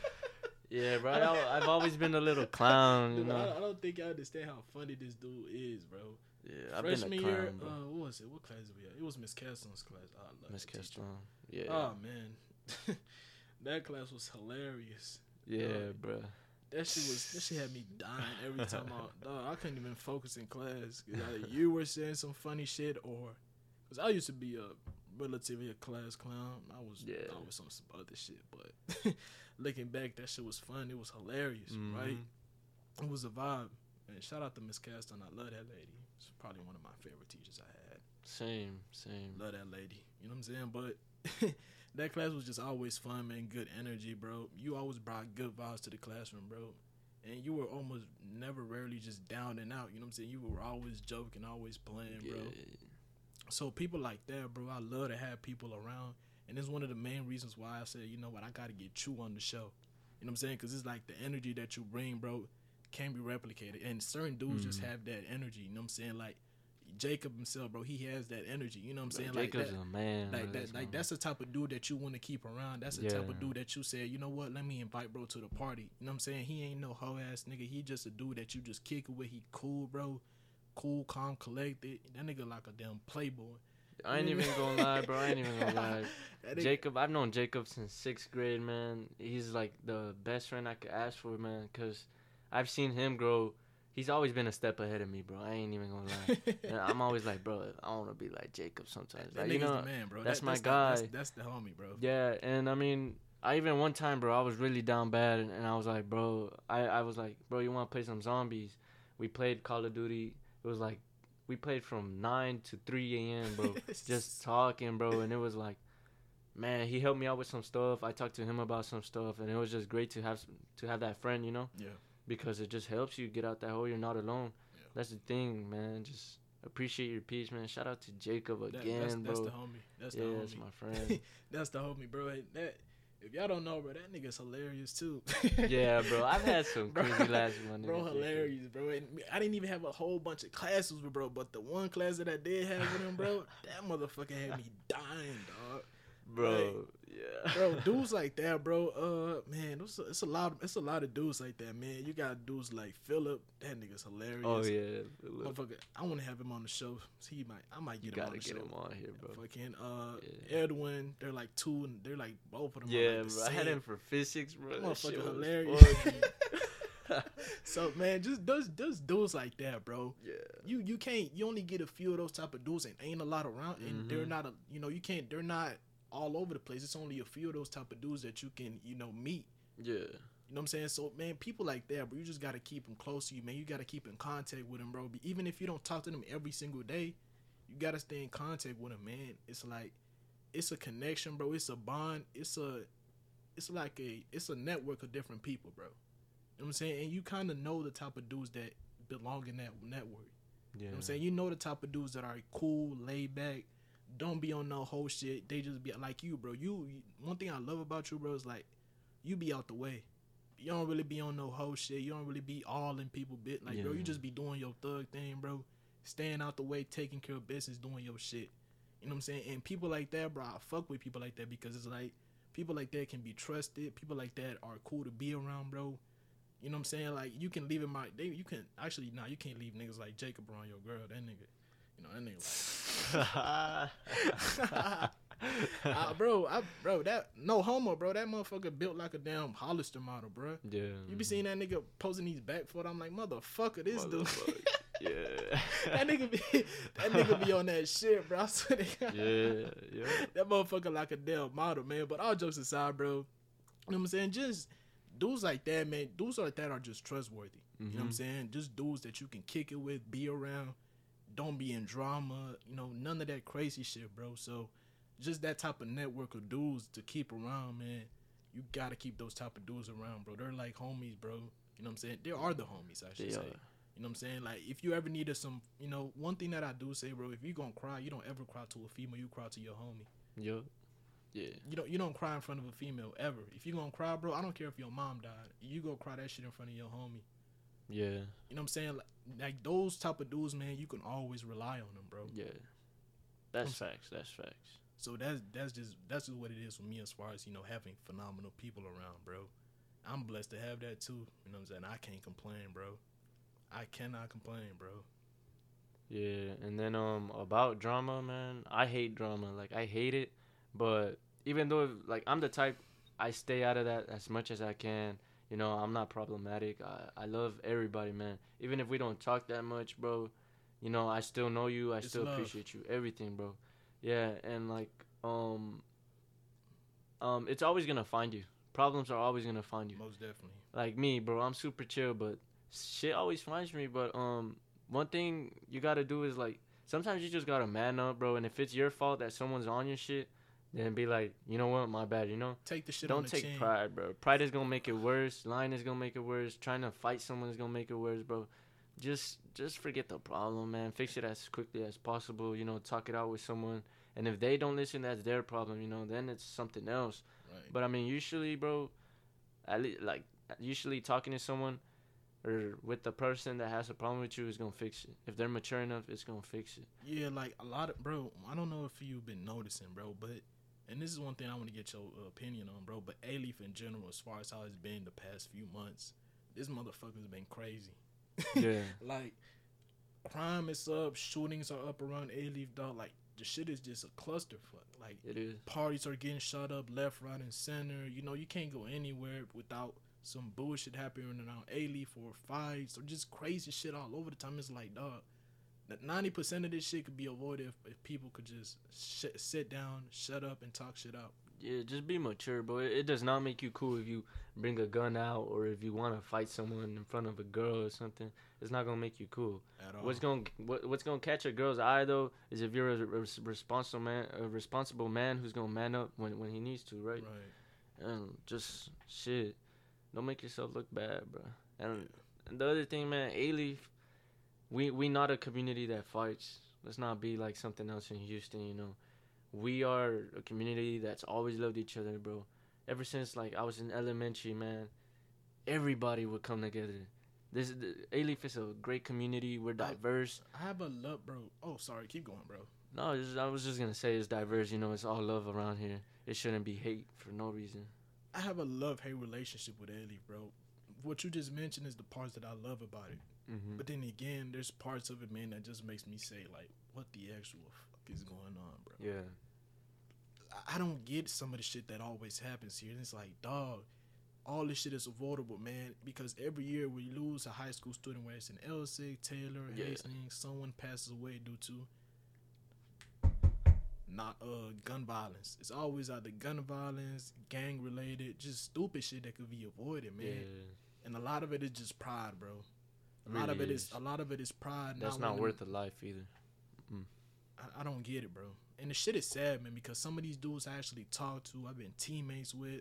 yeah, bro. I, I've always been a little clown, you Dude, I, know. don't- I don't think I understand how funny this dude is, bro. Yeah, I've Freshman been a clown, year, bro. uh, what was it? What class did we have? It was Miss Caston's class. I love Miss. Castron. Yeah. Oh man, that class was hilarious. yeah, bro. That shit was that shit had me dying every time I dog, I couldn't even focus in class. either you were saying some funny shit or because I used to be a relatively a class clown. I was Yeah. always on some other shit, but looking back, that shit was fun. It was hilarious, right? Mhm. It was a vibe. And shout out to Miss Caston. I love that lady. It's probably one of my favorite teachers I had. Same, same. Love that lady. You know what I'm saying? But that class was just always fun, man. Good energy, bro. You always brought good vibes to the classroom, bro. And you were almost never rarely just down and out. You know what I'm saying? You were always joking, always playing, Yeah. bro. So people like that, bro, I love to have people around. And it's one of the main reasons why I said, you know what, I got to get you on the show. You know what I'm saying? Because it's like the energy that you bring, bro, can be replicated. And certain dudes just Mhm. have that energy. You know what I'm saying? Like Jacob himself, bro, he has that energy. You know what I'm saying? Like Jacob's that, a man. like that, that's like that's the type of dude that you want to keep around. That's the type of dude that you say, you know what? Let me invite bro to the party. You know what I'm saying? He ain't no hoe ass nigga. He just a dude that you just kick it with. He cool, bro. Cool, calm, collected. That nigga like a damn playboy. I ain't even gonna lie, bro. I ain't even gonna lie. Jacob, I've known Jacob since sixth grade, man. He's like the best friend I could ask for, man. Cause I've seen him grow. He's always been a step ahead of me, bro. I ain't even gonna lie. And I'm always like, bro, I want to be like Jacob sometimes. that Like, you nigga's know, the man, bro. that's That- my the- that's, guy. that's the homie, bro. Yeah, and I mean, I even one time, bro, I was really down bad, and, and I was like, bro, I, I was like, bro, you want to play some zombies? We played Call of Duty. It was like, we played from 9 to 3 a.m., bro, just talking, bro, and it was like, man, he helped me out with some stuff. I talked to him about some stuff, and it was just great to have to have that friend, you know, yeah. because it just helps you get out that hole. You're not alone. Yeah. That's the thing, man. Just appreciate your peace, man. Shout out to Jacob That- again, that's, bro. that's the homie. That's yeah, the that's my friend. That's the homie, bro. Hey, That if y'all don't know, bro, that nigga's hilarious too. yeah, bro. I've had some crazy laughs with my nigga. Bro, hilarious, bro. And I didn't even have a whole bunch of classes with bro, but the one class that I did have with him, bro, that motherfucker had me dying, dog. Bro. Yeah, bro, dudes like that, bro. Uh, man, it's a, it's a lot. Of, it's a lot of dudes like that, man. You got dudes like Philip. That nigga's hilarious. Oh yeah, Motherfucker, I want to have him on the show. He might. I might you get him on gotta the get show. him on here, bro. Fucking uh, Yeah. Edwin. They're like two, and they're like both of them. Yeah, like the bro. I had him for physics, bro. That motherfucker hilarious. So man, just those those dudes like that, bro. yeah. You you can't. You only get a few of those type of dudes, and ain't a lot around. And they're Mhm. not a. You know, you can't. They're not all over the place. It's only a few of those type of dudes that you can you know meet. Yeah. You know what I'm saying? So man, people like that, bro, you just gotta keep them close to you, man. You gotta keep in contact with them, bro. Even if you don't talk to them every single day, you gotta stay in contact with them, man. It's like it's a connection, bro. It's a bond. It's a it's like a it's a network of different people, bro. You know what I'm saying? And you kind of know the type of dudes that belong in that network. Yeah. You know what I'm saying? You know the type of dudes that are cool, laid back, don't be on no whole shit. They just be like you, bro. You one thing I love about you, bro, is like you be out the way. You don't really be on no whole shit. You don't really be all in people bit. Like, bro, you just be doing your thug thing, bro. Staying out the way, taking care of business, doing your shit. You know what I'm saying? And people like that, bro, I fuck with people like that because it's like people like that can be trusted. People like that are cool to be around, bro. You know what I'm saying? Like you can leave him my they you can actually nah you can't leave niggas like Jacob around your girl. That nigga, you know that nigga like uh, bro, I, bro, that no homo, bro. That motherfucker built like a damn Hollister model, bro. yeah. You be seeing that nigga posing these back foot. I'm like, motherfucker, this dude. Yeah. that nigga be that nigga be on that shit, bro. I swear to God. yeah. Yeah. That motherfucker like a damn model, man. But all jokes aside, bro. You know what I'm saying? Just dudes like that, man. Dudes like that are just trustworthy. You know what I'm Mhm. saying? Just dudes that you can kick it with, be around. Don't be in drama. You know, none of that crazy shit, bro. So just that type of network of dudes to keep around, man. You gotta keep those type of dudes around, bro. They're like homies, bro. You know what I'm saying? They are the homies, I should They say. are. You know what I'm saying? Like if you ever needed some, you know, one thing that I do say, bro, if you gonna cry, you don't ever cry to a female. You cry to your homie. Yup. Yeah. You don't you don't cry in front of a female ever. If you gonna cry, bro, I don't care if your mom died. You go cry that shit in front of your homie. Yeah. You know what I'm saying? Like, like those type of dudes, man, you can always rely on them, bro. Yeah. That's facts. That's facts. So that's that's just that's just what it is for me as far as you know having phenomenal people around, bro. I'm blessed to have that too. You know what I'm saying? I can't complain, bro. I cannot complain, bro. Yeah, and then um about drama, man, I hate drama. Like I hate it, but even though like I'm the type I stay out of that as much as I can. You know, I'm not problematic. I I love everybody, man. Even if we don't talk that much, bro. You know, I still know you. I It's still love. appreciate you. Everything, bro. Yeah, and like um um it's always going to find you. Problems are always going to find you Most definitely. like me, bro. I'm super chill, but shit always finds me. But um, one thing you gotta do is like sometimes you just gotta man up, bro. And if it's your fault that someone's on your shit, then be like, you know what, my bad. You know, Take the shit don't take chin. pride, bro. Pride is gonna make it worse. Lying is gonna make it worse. Trying to fight someone is gonna make it worse, bro. Just just forget the problem, man. Fix it as quickly as possible. You know, talk it out with someone. And if they don't listen, that's their problem. You know, then it's something else. Right. But I mean, usually, bro, at least like usually talking to someone or with the person that has a problem with you is gonna fix it. If they're mature enough, it's gonna fix it. Yeah, like a lot of bro. I don't know if you've been noticing, bro, but and this is one thing I want to get your uh, opinion on, bro. But Alief in general, as far as how it's been the past few months, this motherfucker's been crazy. Yeah, like crime is up, shootings are up around Alief, dog. Like the shit is just a clusterfuck. Like it is. parties are getting shut up left, right, and center. You know, you can't go anywhere without some bullshit happening around Alief or fights or just crazy shit all over the time. It's like, dog, ninety percent of this shit could be avoided if, if people could just sh- sit down, shut up, and talk shit out. Yeah, just be mature, bro. It, it does not make you cool if you bring a gun out or if you want to fight someone in front of a girl or something. It's not gonna make you cool. At all. What's gonna what, what's gonna catch a girl's eye though is if you're a, res- responsible man, a responsible man who's gonna man up when when he needs to, right? right? and just shit. Don't make yourself look bad, bro. And, and the other thing, man, Alief, we we not a community that fights. Let's not be like something else in Houston, you know. We are a community that's always loved each other, bro. Ever since like I was in elementary, man, everybody would come together. This is Alief is a great community. We're diverse. I have a love, bro. Oh, sorry, keep going, bro. No, just, I was just gonna say it's diverse. You know, it's all love around here. It shouldn't be hate for no reason. I have a love hate relationship with Ellie, bro. What you just mentioned is the parts that I love about it. Mm-hmm. But then again, there's parts of it, man, that just makes me say, like, what the actual fuck is going on, bro? yeah, I- don't get some of the shit that always happens here. And it's like, dog, all this shit is avoidable, man. Because every year we lose a high school student, whether it's an Elsik, Taylor, Yeah. Hastings, someone passes away due to not uh gun violence. It's always either gun violence, gang related, just stupid shit that could be avoided, man. yeah. And a lot of it is just pride, bro. A Really lot of it is. is. a lot of it is pride. That's not wanting- worth a life either. I, I don't get it, bro. And the shit is sad, man, because some of these dudes I actually talk to, I've been teammates with.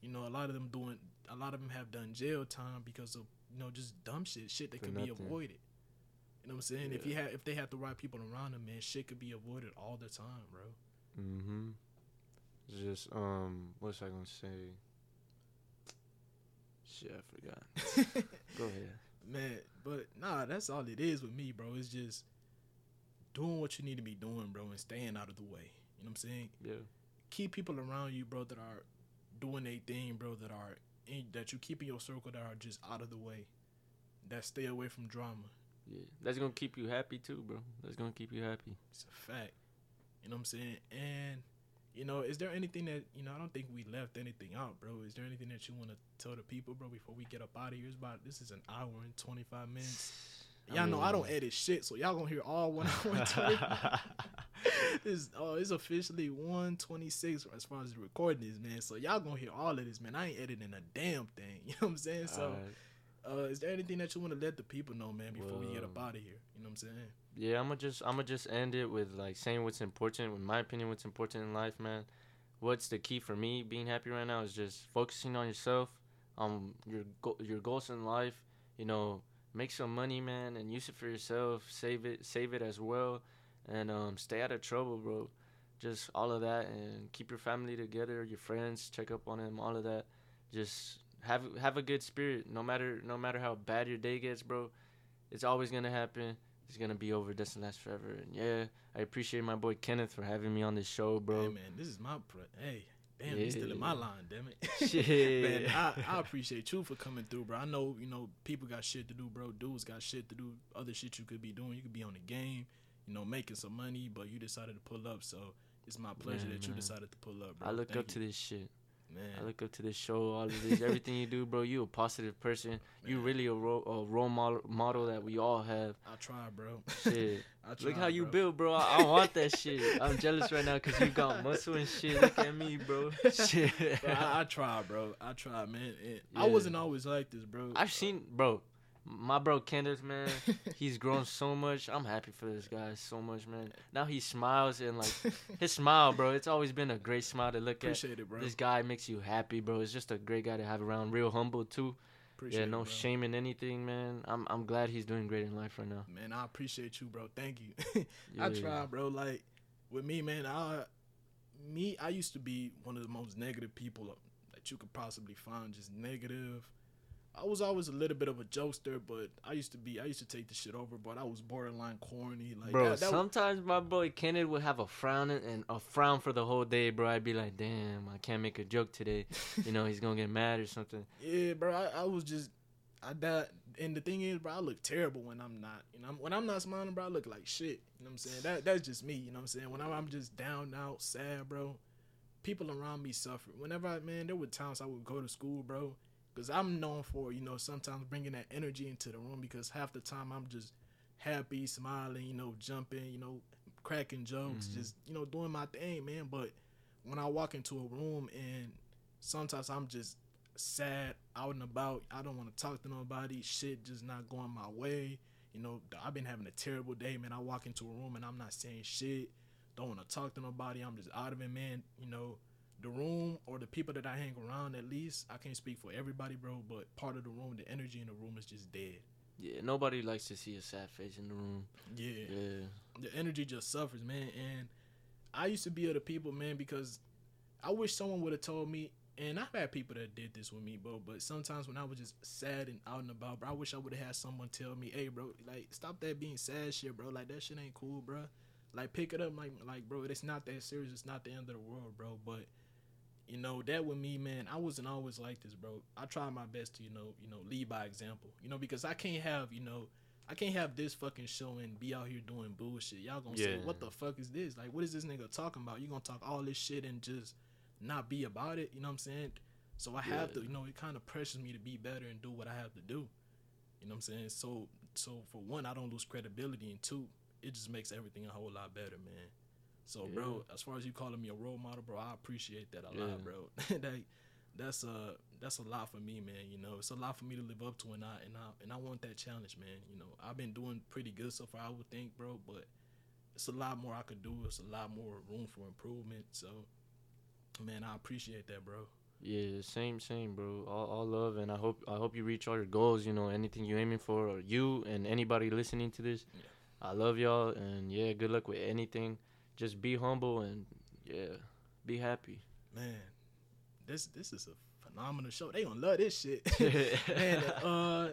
You know, a lot of them doing, a lot of them have done jail time because of you know just dumb shit, shit that For could be avoided. You know what I'm saying? If you have, if they have the right people around them, man, shit could be avoided all the time, bro. Mm-hmm. Just um, what's I gonna say? Shit, I forgot. Go ahead. Man, but nah, that's all it is with me, bro. It's just doing what you need to be doing, bro, and staying out of the way. You know what I'm saying? Yeah. keep people around you, bro, that are doing a thing, bro, that are in, that you keep in your circle that are just out of the way, that stay away from drama. Yeah. That's gonna keep you happy too, bro. That's gonna keep you happy. It's a fact. You know what I'm saying? And you know, is there anything that you know? I don't think we left anything out, bro. Is there anything that you want to tell the people, bro, before we get up out of here? It's about this is an hour and 25 minutes. Y'all know I don't edit shit, so y'all gonna hear all one hour 25. this oh, it's officially 126 as far as the recording is, man. So y'all gonna hear all of this, man. I ain't editing a damn thing. You know what I'm saying? So, Alright. uh, is there anything that you want to let the people know, man, before we get up out of here? You know what I'm saying? Yeah, I'm gonna just I'm gonna just end it with like saying what's important. In my opinion, what's important in life, man. What's the key for me being happy right now is just focusing on yourself, um, your go- your goals in life. You know, make some money, man, and use it for yourself. Save it, save it as well, and um, stay out of trouble, bro. Just all of that, and keep your family together, your friends, check up on them, all of that. Just have have a good spirit, no matter no matter how bad your day gets, bro. It's always gonna happen it's gonna be over. Doesn't last forever. And yeah, I appreciate my boy Kenneth for having me on this show, bro. Hey, man, this is my pre- hey. Damn, he's still in my line, damn it. Shit. man, I, I appreciate you for coming through, bro. I know, you know, people got shit to do, bro. Dudes got shit to do, other shit you could be doing. You could be on the game, you know, making some money, but you decided to pull up. So it's my pleasure Yeah, that you decided to pull up, bro. I look Thank up to this shit. Man. I look up to this show, all of this, everything you do, bro. You a positive person. You Man. really a role, a role model, model that we all have. I try, bro. Shit. I try, Look how you bro. built, bro. I, I want that shit. I'm jealous right now because you got muscle and shit. Look at me, bro. Shit. Bro, I, I try, bro. I try, man. And I wasn't always like this, bro. I've seen, bro. My bro Kenneth, man, he's grown so much. I'm happy for this guy so much, man. Now he smiles and like his smile, bro. It's always been a great smile to look at. Appreciate it, bro. This guy makes you happy, bro. It's just a great guy to have around. Real humble too. Appreciate yeah, it, no bro. shame in anything, man. I'm I'm glad he's doing great in life right now. Man, I appreciate you, bro. Thank you. I Yeah. try, bro. Like with me, man. I me, I used to be one of the most negative people that you could possibly find. Just negative. I was always a little bit of a jokester, but I used to be. I used to take the shit over, but I was borderline corny. Like, Bro, that, sometimes my boy Kenneth would have a frown and- and a frown for the whole day, bro. I'd be like, damn, I can't make a joke today. You know, he's gonna get mad or something. Yeah, bro. I, I was just I that and the thing is, bro, I look terrible when I'm not. You know, when I'm not smiling, bro, I look like shit. You know what I'm saying? That that's just me. You know what I'm saying? When I'm, I'm just down, out, sad, bro. People around me suffer. Whenever I man, there were times I would go to school, bro, because I'm known for you know sometimes bringing that energy into the room because half the time I'm just happy, smiling, you know, jumping, you know, cracking jokes, Mhm. just you know doing my thing, man. But when I walk into a room and sometimes I'm just sad out and about. I don't want to talk to nobody. Shit just not going my way. You know, I've been having a terrible day, man. I walk into a room and I'm not saying shit. Don't want to talk to nobody. I'm just out of it, man. You know, the room or the people that I hang around, at least, I can't speak for everybody, bro, but part of the room, the energy in the room is just dead. Yeah, nobody likes to see a sad face in the room. Yeah. Yeah. the energy just suffers, man. And I used to be other people, man, because I wish someone would have told me. And I've had people that did this with me, bro. But sometimes when I was just sad and out and about, bro, I wish I would have had someone tell me, "Hey, bro, like stop that being sad shit, bro. Like that shit ain't cool, bro. Like pick it up, like like bro, it's not that serious. It's not the end of the world, bro. But you know that with me, man, I wasn't always like this, bro. I try my best to you know you know lead by example, you know, because I can't have you know. I can't have this fucking show and be out here doing bullshit. Y'all gonna say, what the fuck is this? Like, what is this nigga talking about? You gonna talk all this shit and just not be about it? You know what I'm saying? So I have Yeah. to, you know, it kind of pressures me to be better and do what I have to do. You know what I'm saying? So, so for one, I don't lose credibility, and two, it just makes everything a whole lot better, man. So, bro, as far as you calling me a role model, bro, I appreciate that a Yeah. lot, bro. that that's uh that's a lot for me, man. You know, it's a lot for me to live up to, and I and I and I want that challenge, man. You know, I've been doing pretty good so far, I would think, bro, but it's a lot more I could do. It's a lot more room for improvement. So, man, I appreciate that, bro. Yeah, same, same, bro. All, all love, and I hope I hope you reach all your goals. You know, anything you're aiming for, or you and anybody listening to this. Yeah. I love y'all, and yeah, good luck with anything. Just be humble and yeah, be happy. Man, this this is a phenomenal show. They gonna love this shit. Man, uh,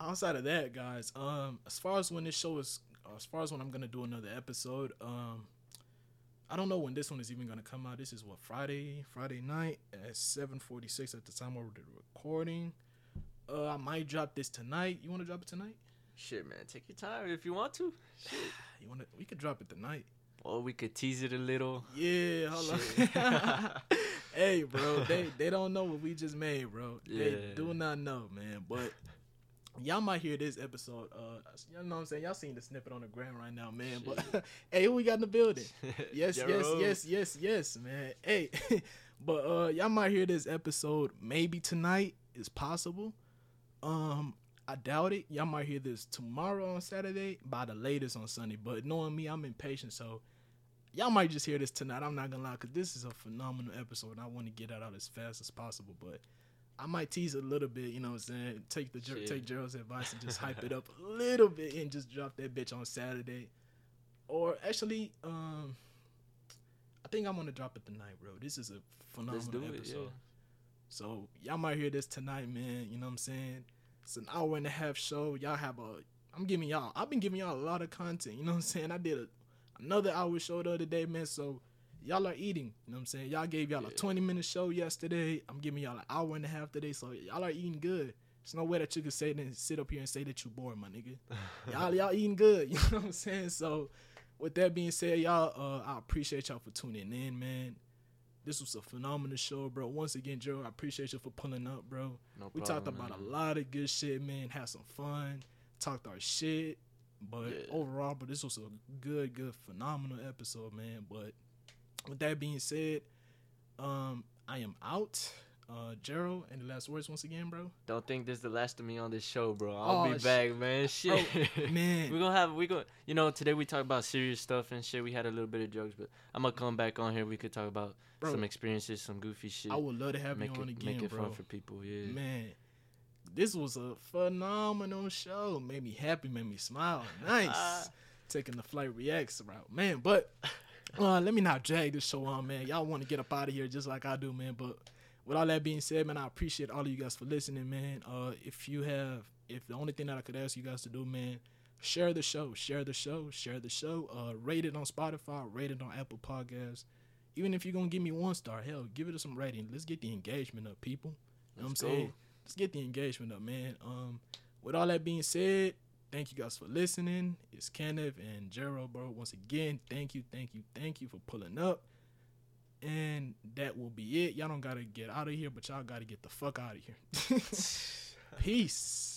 outside of that, guys, um, as far as when this show is, as far as when I'm gonna do another episode, um, I don't know when this one is even gonna come out. This is what Friday, Friday night at 7:46 at the time of the recording. Uh, I might drop this tonight. You want to drop it tonight? Shit, man, take your time if you want to. Shit. You want to? We could drop it tonight. Or we could tease it a little. Yeah, hold Shit. on. hey, bro, they they don't know what we just made, bro. They do not know, man. But y'all might hear this episode. Uh, you know what I'm saying? Y'all seen the snippet on the ground right now, man. But hey, who we got in the building? Yes, yes, yes, yes, yes, man. Hey, but uh, y'all might hear this episode maybe tonight. Is possible. Um, I doubt it. Y'all might hear this tomorrow on Saturday, by the latest on Sunday. But knowing me, I'm impatient, so y'all might just hear this tonight. I'm not gonna lie, cause this is a phenomenal episode. and I want to get that out as fast as possible, but. I might tease a little bit, you know what I'm saying? Take the Shit. take Gerald's advice and just hype it up a little bit and just drop that bitch on Saturday. Or actually, um I think I'm gonna drop it tonight, bro. This is a phenomenal it. episode. Yeah. So y'all might hear this tonight, man. You know what I'm saying? It's an hour and a half show. Y'all have a. I'm giving y'all. I've been giving y'all a lot of content. You know what I'm saying? I did a, another hour show the other day, man. So y'all are eating. You know what I'm saying? Y'all gave y'all a 20 minute show yesterday. I'm giving y'all an hour and a half today. So y'all are eating good. There's no way that you could say then sit up here and say that you're bored, my nigga. y'all y'all eating good. You know what I'm saying? So with that being said, y'all, uh, I appreciate y'all for tuning in, man. This was a phenomenal show, bro. Once again, Joe, I appreciate you for pulling up, bro. No problem, We talked about a lot of good shit, man. Had some fun, talked our shit. But Yeah. overall, but this was a good, good, phenomenal episode, man. But with that being said, um, I am out. Uh, Gerald, any last words once again, bro? Don't think this is the last of me on this show, bro. I'll Oh, be sh- back, man. Shit. Man, we gonna have we gonna you know today we talk about serious stuff and shit. We had a little bit of jokes, but I'm gonna come back on here. We could talk about Bro. some experiences, some goofy shit. I would love to have make you on it again, make it bro. fun for people. Yeah. Man, this was a phenomenal show. Made me happy, made me smile. Nice. Taking the FlightReacts route, man. But uh, let me not drag this show on, man. Y'all want to get up out of here just like I do, man. But with all that being said, man, I appreciate all of you guys for listening, man. Uh, if you have, if the only thing that I could ask you guys to do, man, share the show, share the show, share the show. Uh, rate it on Spotify, rate it on Apple Podcasts. Even if you're gonna give me one star, hell, give it some rating. Let's get the engagement up, people. You know Let's what I'm saying? Let's get the engagement up, man. Um, with all that being said, thank you guys for listening. It's Kenneth and Gerald, bro. Once again, thank you, thank you, thank you for pulling up. And that will be it. Y'all don't gotta get out of here, but y'all gotta get the fuck out of here. Peace.